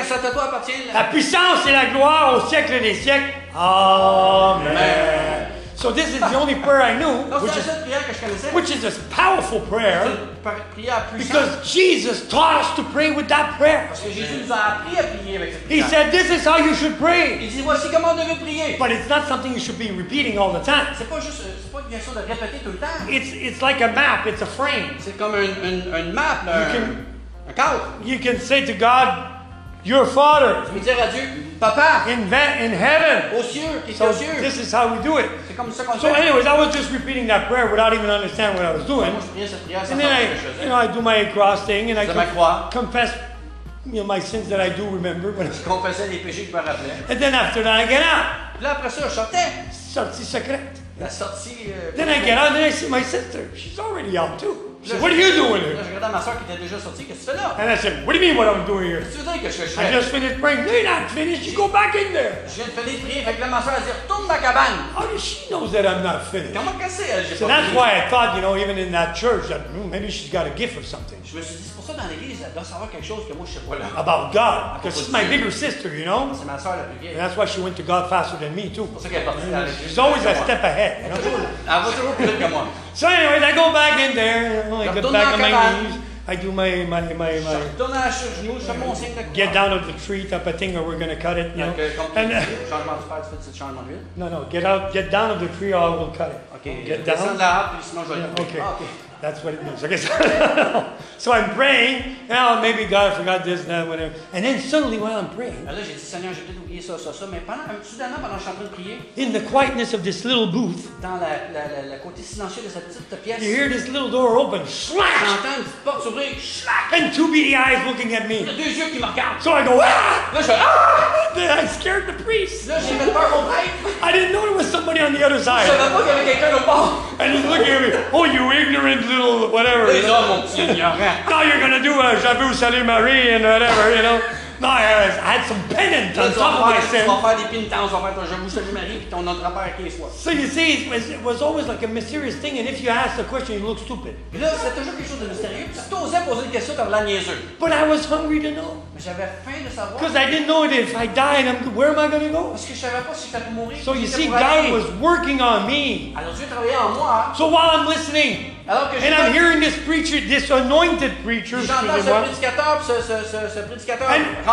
Ça à toi appartient. La puissance et la gloire au siècle des siècles. Amen. So this is the only prayer I knew, which is, seule prière que je connaissais. which is a powerful prayer, C'est une par- prière puissante. because Jesus taught us to pray with that prayer. Parce que Jésus nous a appris à prier avec cette He said, this is how you should pray. Il dit voici comment on devait prier. But it's not something you should be repeating all the time. C'est pas juste, c'est pas une question de répéter tout le temps. It's, it's like a map, it's a frame. You can- eh, You can say to God, Your Father Tu peux dire à Dieu, Papa, in, in heaven. aux cieux, qui So aux cieux. this is how we do it. C'est comme ça qu'on So, fait. anyways, I was just repeating that prayer without even understanding what I was doing. Moi, je priais cette prière sans And then I, ce que je you know, I do my cross thing and I croix. confess, you know, my sins that I do remember. But, Je confessais les péchés que je me rappelais. and then after that, I get out. Puis là, après ça, je sortais. Sortie secrète. La sortie. euh, Then I get out, and then I see my sister. She's already out too. She said, What are you doing Là, here? je regardais ma soeur qui était déjà sortie. Qu'est-ce que tu fais là? And I said, What do you mean, what I'm doing here? Qu'est-ce tu veux dire que je, je I just finished praying. You're not finished. You go back in there. Je viens de finir de prier. Fait que là, ma soeur, elle dit Retourne dans la cabane. How does she know that I'm not finished? Comment qu'elle sait, elle? So that's why I thought, you know, even in that church, that hmm, maybe she's got a gift or something Je me suis dit, pour ça dans l'église, elle doit savoir quelque chose que moi, je sais pas là. about God. Because she's my bigger sister, you know? C'est ma soeur la plus vieille. And that's why she went to God faster than me, too. C'est pour ça qu'elle est partie dans l'église. She's always a step ahead, you know? Elle va toujours plus vite que moi. So, anyways, I go back in there, you know, I get back on my knees, I do my, my, my, my retourne à sur le genou, je fais mon signe de croix. get down of the tree type of thing, or we're gonna cut it, you know? Euh, And, uh, changement du père, tu fais le changement d'huile. no, no, get out, get down of the tree, or I will cut it. OK. Get down. de l'arbre, puis sinon je vais le Yeah, okay. That's what it means. Okay, so, so I'm praying. Now maybe God forgot this, that, whatever. And then suddenly while I'm praying, Alors là, j'ai dit, Seigneur, j'ai peut-être oublié ça, ça, ça. Mais pendant, soudainement, pendant que je suis en train de prier, in the quietness of this little booth, dans la, la, la- le côté silencieux de cette petite pièce, you hear this little door open, slash, j'entends une petite porte s'ouvrir, schlac! and two beady eyes looking at Il y me. deux yeux qui me regardent. So I go, ah! Là, je fais Ah! Then I scared the priest. Là, j'ai fait peur au prêtre. I didn't know there was somebody on the other Je side. savais pas qu'il y avait quelqu'un au bord. And he's looking at me, oh, you ignorant little whatever. Là, il dit, mon petit ignorant. Now you're gonna do a Je vous salue Marie and whatever, you know. I, I had some penance on top of my tu sin. vas faire des pénitences, tu vas faire ton Je vous salue Marie, puis ton Notre Père qui est. So you see, it was, it was always like a mysterious thing, and if you ask the question, you look stupid. Puis là, c'était toujours quelque chose de mystérieux. Puis si t'osais poser une question, t'avais l'air niaiseux. But I was hungry to know. Mais j'avais faim de savoir. Because I didn't know if I died, I'm, where am I going to go? Parce que je savais pas si mourir. So you see, j'étais pour aller. God was working on me. Alors Dieu travaillait en moi. So while I'm listening, and I'm hearing this preacher, this anointed preacher, j'entends ce prédicateur, ce, ce, ce, ce prédicateur And-.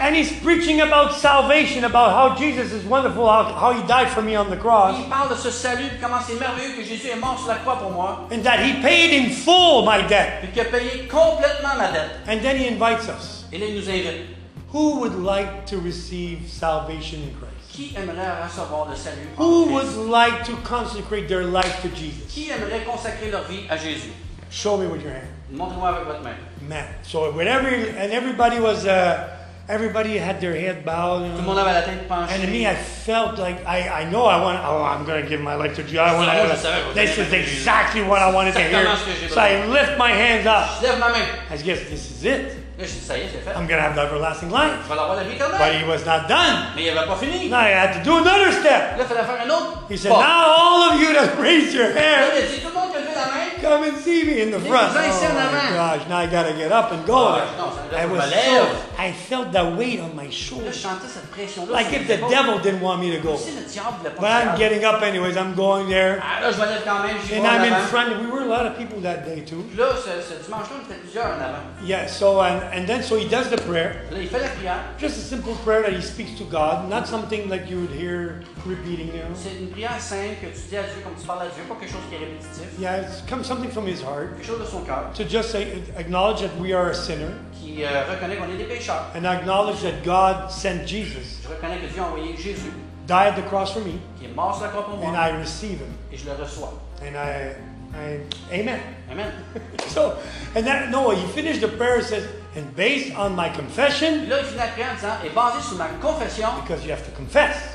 And he's preaching about salvation, about how Jesus is wonderful, how, how he died for me on the cross, Il parle de ce salut, comment c'est merveilleux que Jésus est mort sur la croix pour moi, and that he paid in full my debt. qu'il a payé complètement ma dette. And then he invites us. Et là, il nous invite. Who would like to receive salvation in Christ? Qui aimerait recevoir le salut Who would like to consecrate their life to Jesus? Qui aimerait consacrer leur vie à Jésus? Show me with your hand. Votre main. Man. So when every and everybody was uh, everybody had their head bowed. Tout le monde avait la tête penchée. And to me, I felt like I, I know I want. Oh, I'm going to give my life to Jesus. I want to. This is exactly what I wanted to hear. Exactement ce que j'ai So I lift my hands up. Je lève ma main. I guess this is it. Là, je dis, ça y est, c'est fait. I'm going to have the everlasting life. Je vais avoir la vie But he was not done. Mais il n'avait pas fini. Now I had to do another step. Là, il fallait faire un autre. He said, "Now all of you that raise your hand, il a dit, tout le monde qui a levé la main. come and see me in the front." vous ici en Oh my gosh! Now I got to get up and go. Non, ça veut dire I was so. I felt the weight on my shoulders, chantais cette pression-là. like if the devil didn't want me to go. Si le diable voulait pas But I'm getting up anyways. I'm going there. Ah, là, je me lève quand même. J'y vais And I'm in front. We were a lot of people that day too. Puis là, ce, ce dimanche-là, on était plusieurs en avant. Yeah. So and and then so he does the prayer, Là, il fait la prière. just a simple prayer that he speaks to God, not something like you would hear repeating. You know. C'est une prière simple que tu dis à Dieu comme tu parles à Dieu, pas quelque chose qui est répétitif. Yeah, it's come something from his heart Quelque chose de son cœur, to just say acknowledge that we are a sinner qui euh, reconnaît qu'on est des pécheurs. and acknowledge that God sent Jesus, Je reconnais que Dieu a envoyé Jésus, died at the cross for me, qui est mort sur la croix pour and I receive him. et je le reçois. And I, I, amen. Amen. So, and that, no, he finished the prayer and says, and based on my confession, là, il finit la prière en disant, basé sur ma confession, because you have to confess.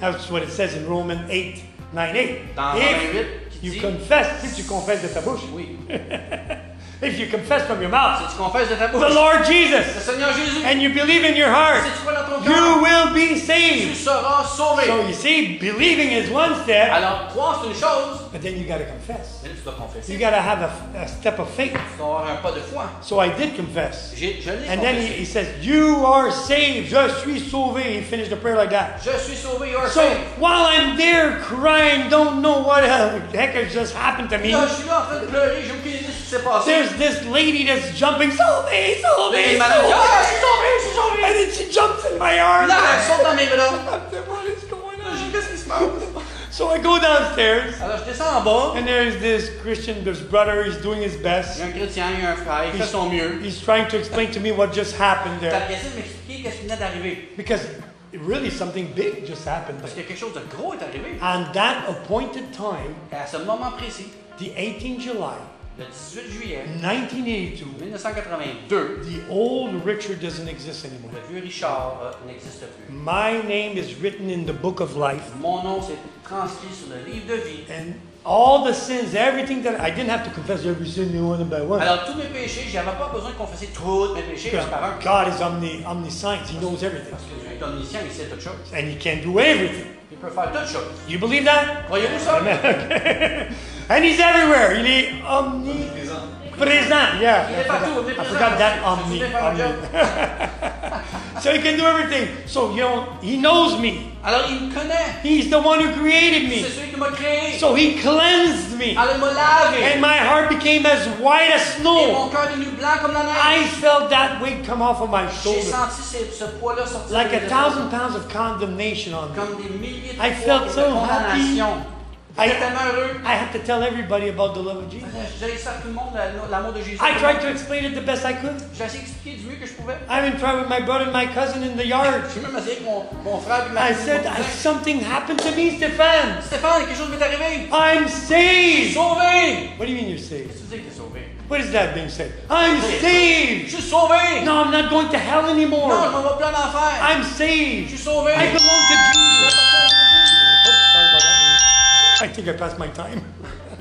That's what it says in Romans 8, 9, 8. dans Romains If you confess, si tu confesses de ta bouche, oui, if you confess from your mouth, si tu confesses de ta bouche, the Lord le Jesus, Seigneur Jésus, and you believe in your heart, si tu crois dans ton you will be tu saved. seras sauvé. So you see, believing is one step, Alors, croire, c'est une chose, but then you got to confess. mais là, tu dois confesser. You got to have a, a step of faith. Tu dois avoir un pas de foi. So I did confess. J'ai- Je l'ai And then he, he says, You are saved. Je suis sauvé. He finished the prayer like that. Je suis sauvé, you are So saved. while I'm there crying, don't know what the heck has just happened to me, Là, je suis là en train de pleurer, j'ai aucune idée de ce qui s'est passé. there's this lady that's jumping, Sauvé, Sauvé, une madame dit, Ah, je suis sauvé, je suis And then she jumps in my arms. Là, elle saute dans mes bras. What is going on? dit, Qu'est-ce qui se passe? So I go downstairs, Alors, je descends en bas. and there's this Christian, this brother, he's doing his Il best. y a un chrétien, il y a un frère, il fait son mieux. He's trying to explain to me what just happened there. essayé de m'expliquer qu'est-ce qui venait d'arriver. Because really something big just happened Parce que quelque chose de gros est arrivé. On that appointed time, à ce moment précis, the 18th July, le 18 juillet 1982, 1982, the old Richard doesn't exist anymore. le vieux Richard euh, n'existe plus. My name is written in the book of life. Mon nom s'est transcrit sur le livre de vie. And all the sins, everything that I didn't have to confess every sin one by one. Alors, tous mes péchés, j'avais pas besoin de confesser tous mes péchés Because par un. God is omni, omniscient. He knows everything. Parce que Dieu est omniscient, il sait toutes choses. And He can do everything. Il peut faire toutes choses. You believe that? Voyez-vous ça? Amen. and He's everywhere. Il est omniprésent. Yeah. Est partout, I forgot that C'est- omni. c'est faire un job. omni. so He can do everything. So, you know, He knows me. Alors, il me connaît. He's the one who created C'est me. celui qui m'a créé. So He cleansed me. Alors, il m'a lavé. And my heart became as white as Et snow. mon cœur est blanc comme la I felt that weight come off of my J'ai senti ce, ce poids-là sortir. Like a thousand pounds of condemnation on me. Comme des milliers de I felt so happy I. I have to tell everybody about the love of Jesus. J'ai ça à tout le monde, l'amour de Jésus. I tried to explain it the best I could. J'ai d'expliquer du mieux que je pouvais. I even tried with my brother and my cousin in the yard. J'ai même essayé avec mon, mon frère et ma I said, something happened to me, Stefan. Stéphane, quelque chose m'est arrivé. I'm Je suis saved. sauvé. What do you mean you're saved? Qu'est-ce que tu dis que t'es sauvé? What is that being said? I'm saved. Je suis sauvé. No, I'm not going to hell Non, je anymore. vais plus en enfer. I'm Je saved. suis sauvé. I belong to Jesus. I think I passed my time.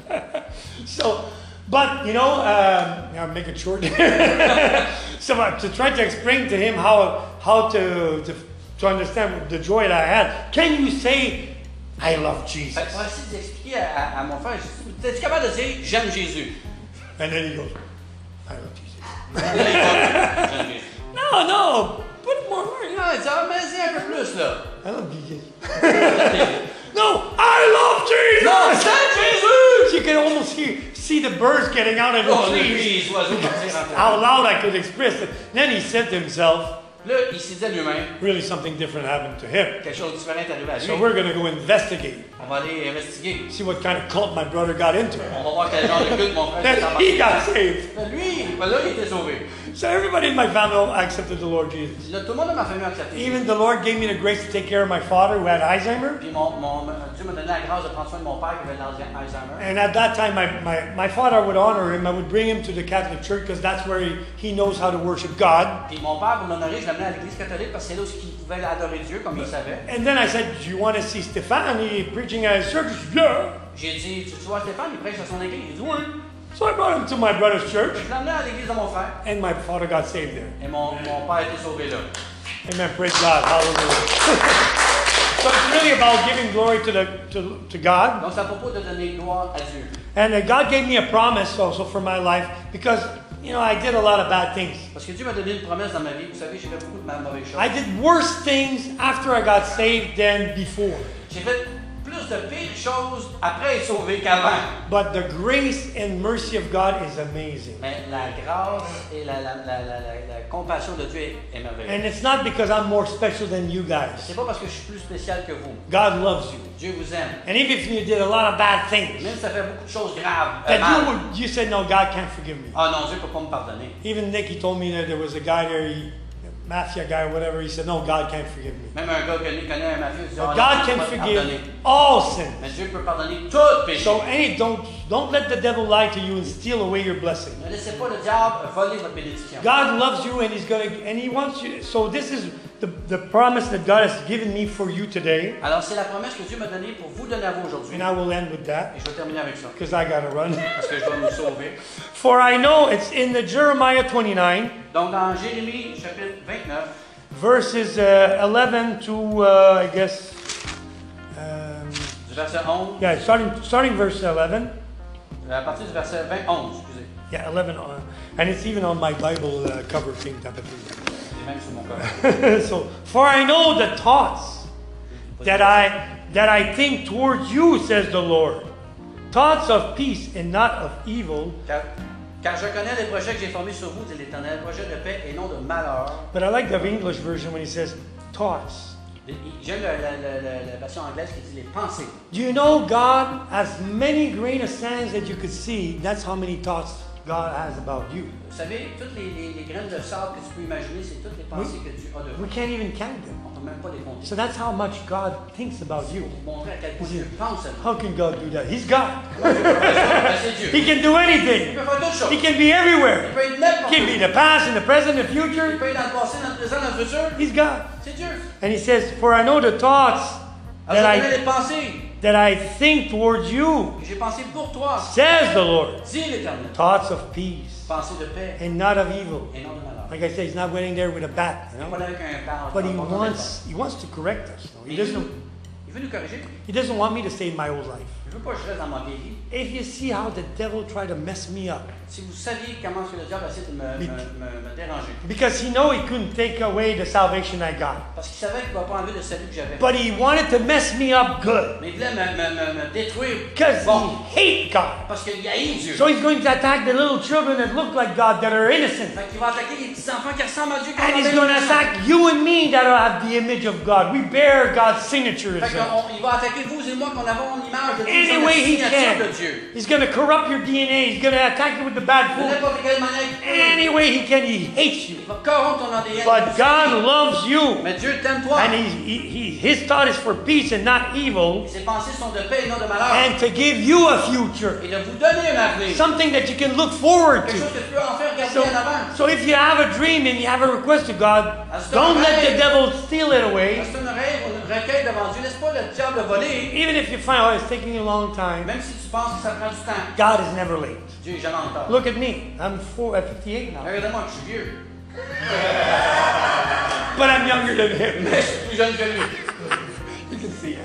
so, but you know, um, yeah, make it short. so uh, to try to explain to him how how to, to to understand the joy that I had, can you say, "I love Jesus"? Fait Pour essayer d'expliquer à, à- mon frère, dit, t'es-tu capable de dire j'aime Jésus? And then he goes, "I love Jesus." No, no, put more. Non, il dit, ah, mais un peu plus, là. I love Jesus. No, I love Jesus. j'aime Jésus! You can almost hear, see the birds getting out of the Oh, trees. lui, les oiseaux partir en How loud I could express it. Then he said to himself, Là, il s'est dit à lui-même, really something different happened to him. quelque chose de différent est arrivé à lui. So we're going to go investigate, On va aller investiguer. see what kind of cult my brother got into. On va voir quel genre de culte mon frère s'est he got saved. Lui, ben là, il était sauvé. So everybody in my family accepted the Lord Jesus. Là, tout le monde de ma famille a accepté. Even the Lord gave me the grace to take care of my father who had Alzheimer. Puis mon, mon, Dieu m'a donné la grâce de prendre soin de mon père qui avait l'Alzheimer. And at that time, my, my, my father would honor him. I would bring him to the Catholic Church because that's where he, he knows how to worship God. Puis mon père, pour l'honorer, je l'amenais à l'église catholique parce que c'est là où il pouvait adorer Dieu comme il savait. And then I said, Do you want to see Stefani preaching at his church? Yeah. J'ai dit, tu, tu vois Stéphane, il prêche à son église. Il dit oui. So I brought him to my brother's church, Je l'amenais à l'église de mon frère. and my father got saved there. Et mon, mon père a été sauvé là. Amen. Praise God. Hallelujah. so it's really about giving glory to, the, to, to God. Donc c'est à propos de donner gloire à Dieu. And uh, God gave me a promise also for my life because, you know, I did a lot of bad things. Parce que Dieu m'a donné une promesse dans ma vie. Vous savez, j'ai fait beaucoup de mauvaises choses. I did worse things after I got saved than before. J'ai fait plus de pires choses après être sauvé qu'avant. But the grace and mercy of God is amazing. Mais la grâce et la, la, la, la, compassion de Dieu est, merveilleuse. And it's not because I'm more special than you guys. C'est pas parce que je suis plus spécial que vous. God loves you. Dieu vous aime. And even if you did a lot of bad things, Même si ça fait beaucoup de choses graves. euh, that you would, you said, no, God can't forgive me. Ah non, Dieu peut pas me pardonner. Even Nick, he told me that there was a guy there, he, mafia guy or whatever, he said, no, God can't forgive me. Même un gars que je connais, un mafieux, dit, But ah, God can peut pas te pardonner. forgive all sin. Mais Dieu peut pardonner tout péché. So any don't don't let the devil lie to you and steal away your blessing. Ne laissez pas le diable voler votre bénédiction. God loves you and he's gonna and he wants you so this is the, the promise that God has given me for you today. Alors, c'est la promesse que Dieu m'a donnée pour vous donner à vous aujourd'hui. And I will end with that Et je vais terminer avec ça. because I gotta run. Parce que je dois nous sauver. For I know it's in the Jeremiah 29, Donc, dans Jérémie, chapitre 29, verses uh, 11 to uh, I guess um, du verset 11, yeah, starting starting verse 11. à partir du verset 20, 11, excusez. Yeah, 11 on, and it's even on my Bible uh, cover thing. type of thing. C'est même sur mon corps. so, for I know the thoughts that I that I think towards you, says the Lord, thoughts of peace and not of evil. Car, car je connais les projets que j'ai formés sur vous, dit l'Éternel, projets de paix et non de malheur. But I like the English version when he says thoughts. J'aime la, la- la- la- la version anglaise qui dit les pensées. Do you know God has many grain of sands that you could see? That's how many thoughts God has about you. Vous savez, toutes les, les- les graines de sable que tu peux imaginer, c'est toutes les pensées que Dieu a de vous. We can't even count them. On peut même pas les compter. So that's how much God thinks about you. Montrer à quel point Dieu pense à nous. How can God do that? He's God. Ben, c'est Dieu. He can do Il anything. peut faire toutes He can be Il everywhere. peut être n'importe He can be the past and the present, the Il future. peut être dans le passé, dans le présent, dans le futur. He's God. C'est Dieu. And he says, For I know the thoughts Alors, that I, les pensées that I think towards you, j'ai pour toi. says the Lord. L'Éternel. Thoughts of peace Pensées de paix and not of evil. et non de malheur. Like I say, he's not waiting there with a bat, you know. pas là avec un barre. But he wants he wants to correct us. though. He Mais il veut, doesn't il veut nous corriger. he doesn't want me to stay in my old life. Il veut pas que je reste dans ma vieille vie. If you see how the devil tried to mess me up, Si vous saviez comment est-ce que le diable essaie de me, Mais- me, me, me déranger, because he know he couldn't take away the salvation I got. Parce qu'il savait qu'il ne va pas enlever le salut que j'avais. But he wanted to mess me up good Mais il voulait me, me, me, me détruire. because Bon, he hate God. parce qu'il haït Dieu. So he's going to attack the little children that look like God that are innocent. Fait qu'il va attaquer les petits enfants qui ressemblent à Dieu. And he's going to attack you and me that have the image of God. We bear God's signature. Fait qu'il va attaquer vous et moi qu'on avons l'image de Dieu. Any way he can. He's going to corrupt your DNA. He's going to attack you with the bad food. n'importe quelle manière. il peut. Any way he can, he hates you. Il va corrompre ton ADN. But God loves you. Mais Dieu t'aime toi. And he, he, his thought is for peace and not evil, Ses pensées sont de paix et non de malheur. and to give you a future, Et de vous donner un avenir. something that you can look forward to. que tu peux en faire regarder So, so if you have a dream and you have a request to God, don't let the devil steal it away. Parce que un rêve ou un recueil devant Dieu, laisse pas le diable voler. Even if you find out it's taking a long time, Même si tu penses que ça prend du temps. God is never late. Dieu jamais en retard. Look at me. I'm four, at 58 now. Regardez-moi, je suis vieux. But I'm younger than him. Mais je suis plus jeune que lui. You can see it.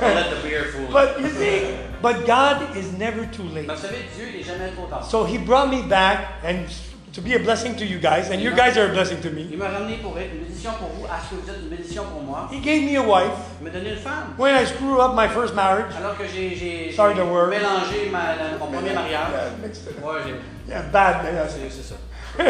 Let the beer fool. But you see, but God is never too late. Mais vous savez, Dieu, il est jamais trop tard. So he brought me back and to be a blessing to you guys, and you guys are a blessing to me. Il m'a ramené pour être une bénédiction pour vous, à ce que vous êtes une bénédiction pour moi. He gave me a wife. Il m'a donné une femme. When I screw up my first marriage, Alors que j'ai j'ai- j'ai Sorry, the word. mélangé ma- la- mon premier mariage. Ouais, j'ai- yeah, bad, yeah, c'est c'est ça.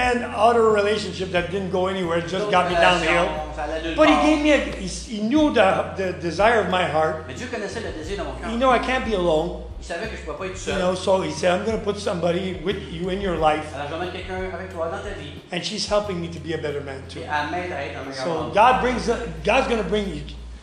and other relationship that didn't go anywhere, just got me downhill. Ça allait nulle But he gave me a, he, he knew the, the desire of my heart. Mais Dieu connaissait le désir de mon cœur. He knew I can't be alone, Il savait que je ne pouvais pas être tout you know, so he said, I'm going to put somebody with you in your life, Alors, je vais mettre quelqu'un avec toi dans ta vie and she's helping me to be a better man too. et elle m'aide à être un meilleur So homme. God brings, God's going to bring you,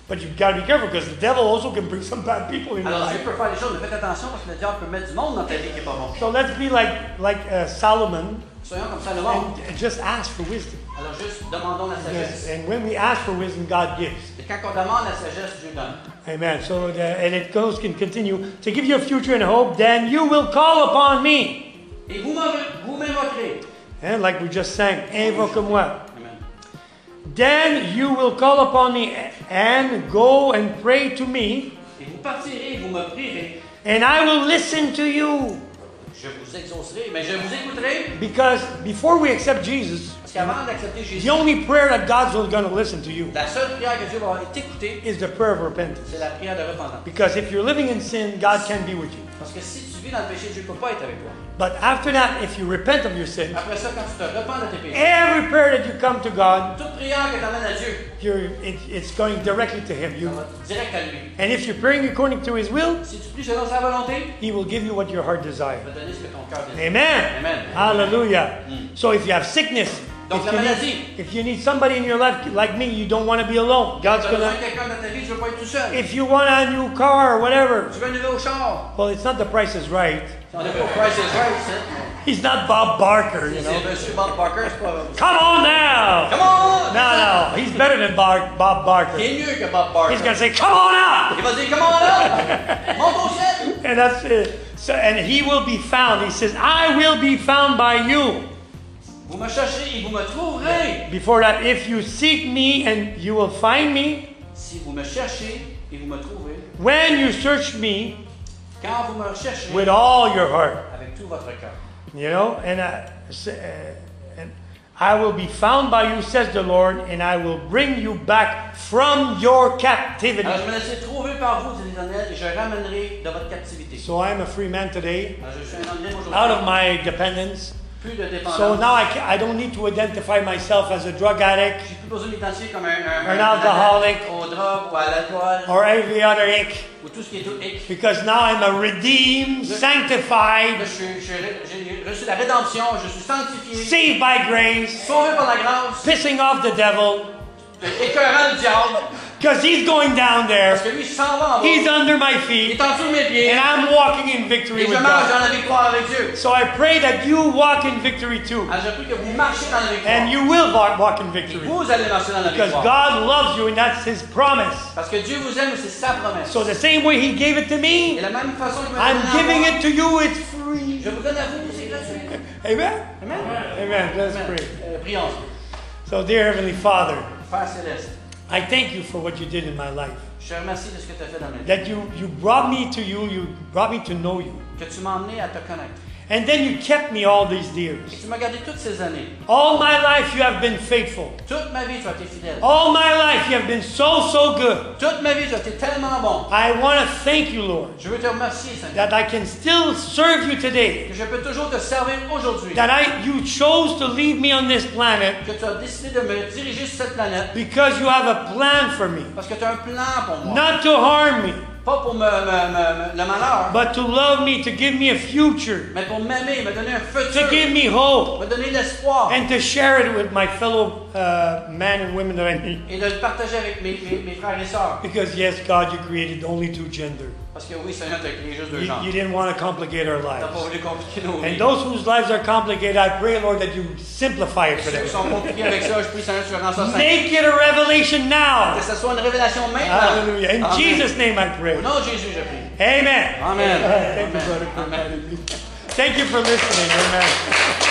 but you've got to be careful because the devil also can bring some bad people in your Alors, life. peut faire des choses, mais faites attention parce que le diable peut mettre du monde dans ta vie qui pas bon. So let's be like like uh, Solomon Soyons comme Salomon. and just ask for wisdom. Alors, juste demandons la Yes. And when we ask for wisdom, God gives. Et quand on demande la sagesse, Dieu donne. Amen. So the, and it goes can continue to give you a future and hope. Then you will call upon me, Et vous m'invoquerez. and eh, like we just sang, invoque-moi. Amen. Then you will call upon me and go and pray to me, Et vous partirez, vous me prierez. and I will listen to you. Je vous exaucerai, mais je vous écouterai. Because before we accept Jesus, Parce qu'avant d'accepter the only prayer that God's going to listen to you la seule prière que Dieu va t'écouter, is the prayer of repentance. c'est la prière de repentance. Because if you're living in sin, God can be with you. Parce que si tu vis dans le péché, Dieu ne peut pas être avec toi. But after that, if you repent of your sin, Après ça, quand tu te repens de tes péchés, every prayer that you come to God, toute prière que tu amènes à Dieu, you're, it, it's going directly to Him. ça You, va direct à lui. and if you're praying according to His will, Si tu pries selon sa volonté, He will give you what your heart il desires. va te donner ce que ton cœur désire. Amen. Amen. Hallelujah. Mm. So if you have sickness, Donc, if la you, need, if you need somebody in your life like me, you don't want to be alone. God's gonna. de quelqu'un dans ta vie, tu veux pas être tout seul. If you want a new car or whatever, Tu veux un nouveau char. well, it's not the price is right. On est pas au Price is Right, c'est. He's not Bob Barker, you know. Monsieur Bob c'est pas. Come on now. Come on! No, no, he's better than Bar- Bob Barker. Il est mieux que Bob Barker. He's gonna say, "Come on up," Il va dire, come on up! Monte au ciel! and that's it. So, and he will be found. He says, "I will be found by you." Vous me chercherez et vous me trouverez. Before that, if you seek me, and you will find me Si vous me cherchez et vous me trouvez, when you search me quand vous me chercherez with all your heart. avec tout votre cœur. You know, and s- uh, and I will be found by you, says the Lord, and I will bring you back from your captivity. Alors je me laisserai trouver par vous, dit l'Éternel, et je ramènerai de votre captivité. So I am a free man today, Alors je suis un homme libre out of my dependence. Plus de dépendance. So now I, I don't need to identify myself as a drug addict J'ai plus besoin de m'identifier comme un, un, Un alcoholic. aux drogues ou à l'alcool or every other ick, ou tout ce qui est tout because now I'm a redeemed, Là, sanctified, je je- J'ai reçu la rédemption, je suis sanctifié, saved by grace, sauvé par la grâce, pissing off the devil, écœurant le diable, because he's going down there. parce que lui, il s'en va en bas. He's under my feet, est en dessous de mes pieds, and I'm walking in victory with God. dans la victoire avec Dieu. So I pray that you walk in victory too, Alors je prie que vous marchiez dans la victoire. and you will walk, in victory, vous allez marcher dans la because. God loves you, and that's His promise. Parce que Dieu vous aime, c'est sa promesse. So the same way He gave it to me, la même façon que I'm giving it to you. It's free. Je vous donne à vous, c'est gratuit. Amen. Amen. Amen. Let's pray. Euh. So, dear Heavenly Father. I thank you for what you did in my life. je te remercie de ce que tu as fait dans ma vie. That you, you brought me to you, you brought me to know you. Que tu m'as emmené à te connaître. And then you kept me all these years. Tu m'as gardé toutes ces années. All my life you have been faithful. Toute ma vie, tu as été fidèle. All my life you have been so, so good. Toute ma vie, tu as été tellement bon. I want to thank you, Lord, Je veux te remercier, Seigneur, that I can still serve you today. que je peux toujours te servir aujourd'hui. That I you chose to leave me on this planet Que tu as décidé de me diriger sur cette planète because you have a plan for me. parce que tu as un plan pour moi. Not to harm me, Pas pour me, me- me- le malheur, but to love me, to give me a future, mais pour m'aimer, me donner un to give me hope, me donner l'espoir and to share it with my fellow uh, men and women that I meet. et de le partager avec mes, mes- mes frères et sœurs. Because yes, God, you created only two gender. Parce que oui, Seigneur, tu as créé juste deux You, you didn't want to complicate our pas lives. voulu compliquer nos And vies. those whose lives are complicated, I pray, Lord, that you simplify it for Ceux them. qui sont compliqués avec ça, je prie, Seigneur, tu rends ça simple. Make it a revelation now. Que ce soit une révélation maintenant. Hallelujah. In Amen. Jesus' name I pray. Au nom de Jésus, je prie. Amen. Amen. Thank you, brother. Amen. Amen. Thank you for listening. Amen.